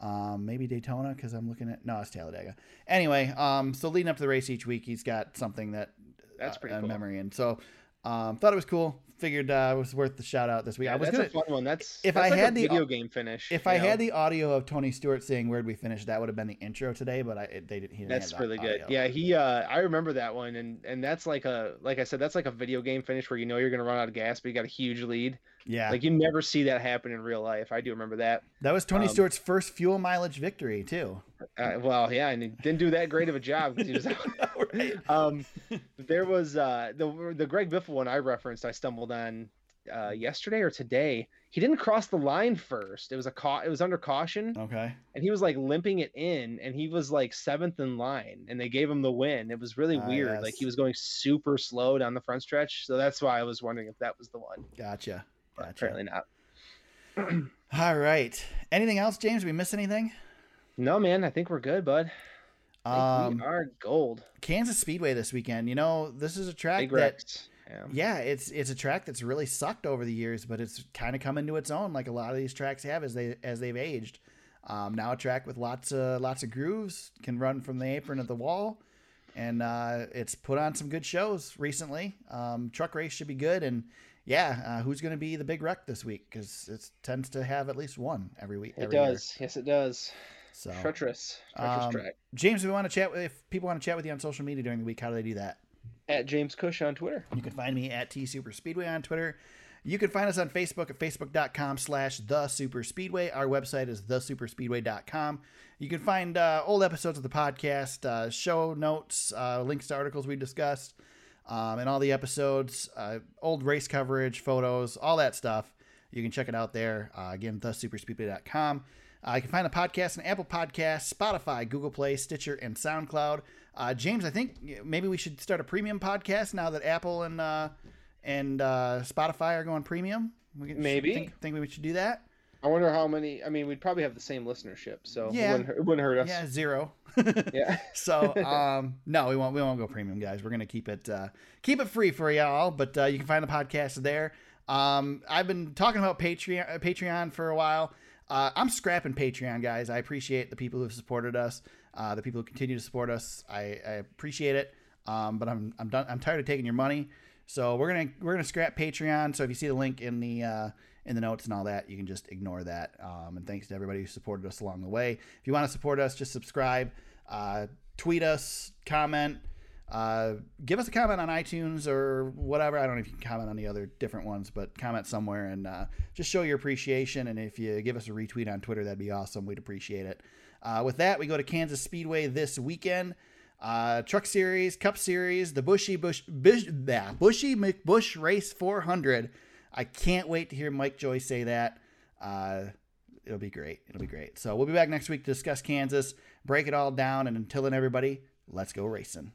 B: Um, maybe Daytona because I'm looking at no, it's Talladega. Anyway, um, so leading up to the race each week, he's got something that
C: That's pretty
B: uh,
C: cool.
B: memory, and so um, thought it was cool. Figured uh, it was worth the shout out this week.
C: Yeah,
B: I was
C: that's
B: gonna
C: a fun one. That's
B: if
C: that's
B: I
C: like
B: had
C: a
B: the-
C: video game finish.
B: if I
C: know?
B: had the audio of Tony Stewart saying "Where'd we finish?" that would have been the intro today, but I it, they didn't. He didn't
C: That's really good. Yeah, he uh I remember that one and and that's like a like I said that's like a video game finish where you know you're going to run out of gas but you got a huge lead.
B: Yeah.
C: Like you never see that happen in real life. I do remember that.
B: that was Tony
C: um,
B: Stewart's first fuel mileage victory too.
C: Uh, well, yeah, and he didn't do that great of a job was
B: Right.
C: um there was uh the the Greg Biffle one I referenced I stumbled on uh yesterday or today. He didn't cross the line first. It was a ca- it was under caution
B: Okay.
C: and he was like limping it in and he was like seventh in line and they gave him the win. It was really
B: Ah,
C: weird. Like he was going super slow down the front stretch. So that's why I was wondering if that was the one.
B: Gotcha.
C: But
B: Gotcha.
C: Apparently not.
B: All right. Anything else, James? we miss anything?
C: No, man, I think we're good, bud.
B: Um,
C: we are gold.
B: Kansas Speedway this weekend. You know, this is a track
C: Big
B: that
C: Rex. Yeah.
B: yeah, it's it's a track that's really sucked over the years, but it's kind of come into its own, like a lot of these tracks have as they as they've aged. Um, now a track with lots of lots of grooves can run from the apron to the wall, and uh, it's put on some good shows recently. Um, truck race should be good, and yeah, uh, who's going to be the big wreck this week? Because it tends to have at least one every week.
C: It
B: every year.
C: does. Yes, it does.
B: So
C: Treacherous. Treacherous
B: Um,
C: track.
B: James, if we want to chat, with- if people want to chat with you on social media during the week, how do they do that?
C: At James Cush on Twitter.
B: You can find me at T Super Speedway on Twitter. You can find us on Facebook at facebook.com slash the super speedway. Our website is thesuperspeedway.com. You can find uh, old episodes of the podcast, uh, show notes, uh, links to articles we discussed, um, and all the episodes, uh, old race coverage, photos, all that stuff. You can check it out there. Uh, again, thesuperspeedway.com. Uh, you can find the podcast on Apple Podcasts, Spotify, Google Play, Stitcher, and SoundCloud. Uh, James, I think maybe we should start a premium podcast now that Apple and uh, and uh, Spotify are going premium. We
C: Maybe.
B: think, think we should do that.
C: I wonder how many. I mean, we'd probably have the same listenership, so
B: Yeah.
C: it, wouldn't, hurt- it wouldn't hurt us.
B: Yeah, zero.
C: Yeah.
B: so um, no, we won't. We won't go premium, guys. We're gonna keep it uh, keep it free for y'all. But uh, you can find the podcast there. Um, I've been talking about Patreon uh, Patreon for a while. Uh, I'm scrapping Patreon, guys. I appreciate the people who have supported us, uh, the people who continue to support us. I, I appreciate it. Um, but I'm I'm done. I'm tired of taking your money. So we're gonna we're gonna scrap Patreon. So if you see the link in the uh, in the notes and all that, you can just ignore that. Um, and thanks to everybody who supported us along the way. If you want to support us, just subscribe, uh, tweet us, comment, uh, give us a comment on iTunes or whatever. I don't know if you can comment on the other different ones, but comment somewhere and uh, just show your appreciation. And if you give us a retweet on Twitter, that'd be awesome. We'd appreciate it. Uh, with that, we go to Kansas Speedway this weekend. Uh, Truck Series, Cup Series, the Buschy Busch, Busch Buschy McBusch Race 400. I can't wait to hear Mike Joy say that. Uh, it'll be great. It'll be great. So we'll be back next week to discuss Kansas, break it all down, and until then, everybody, let's go racing.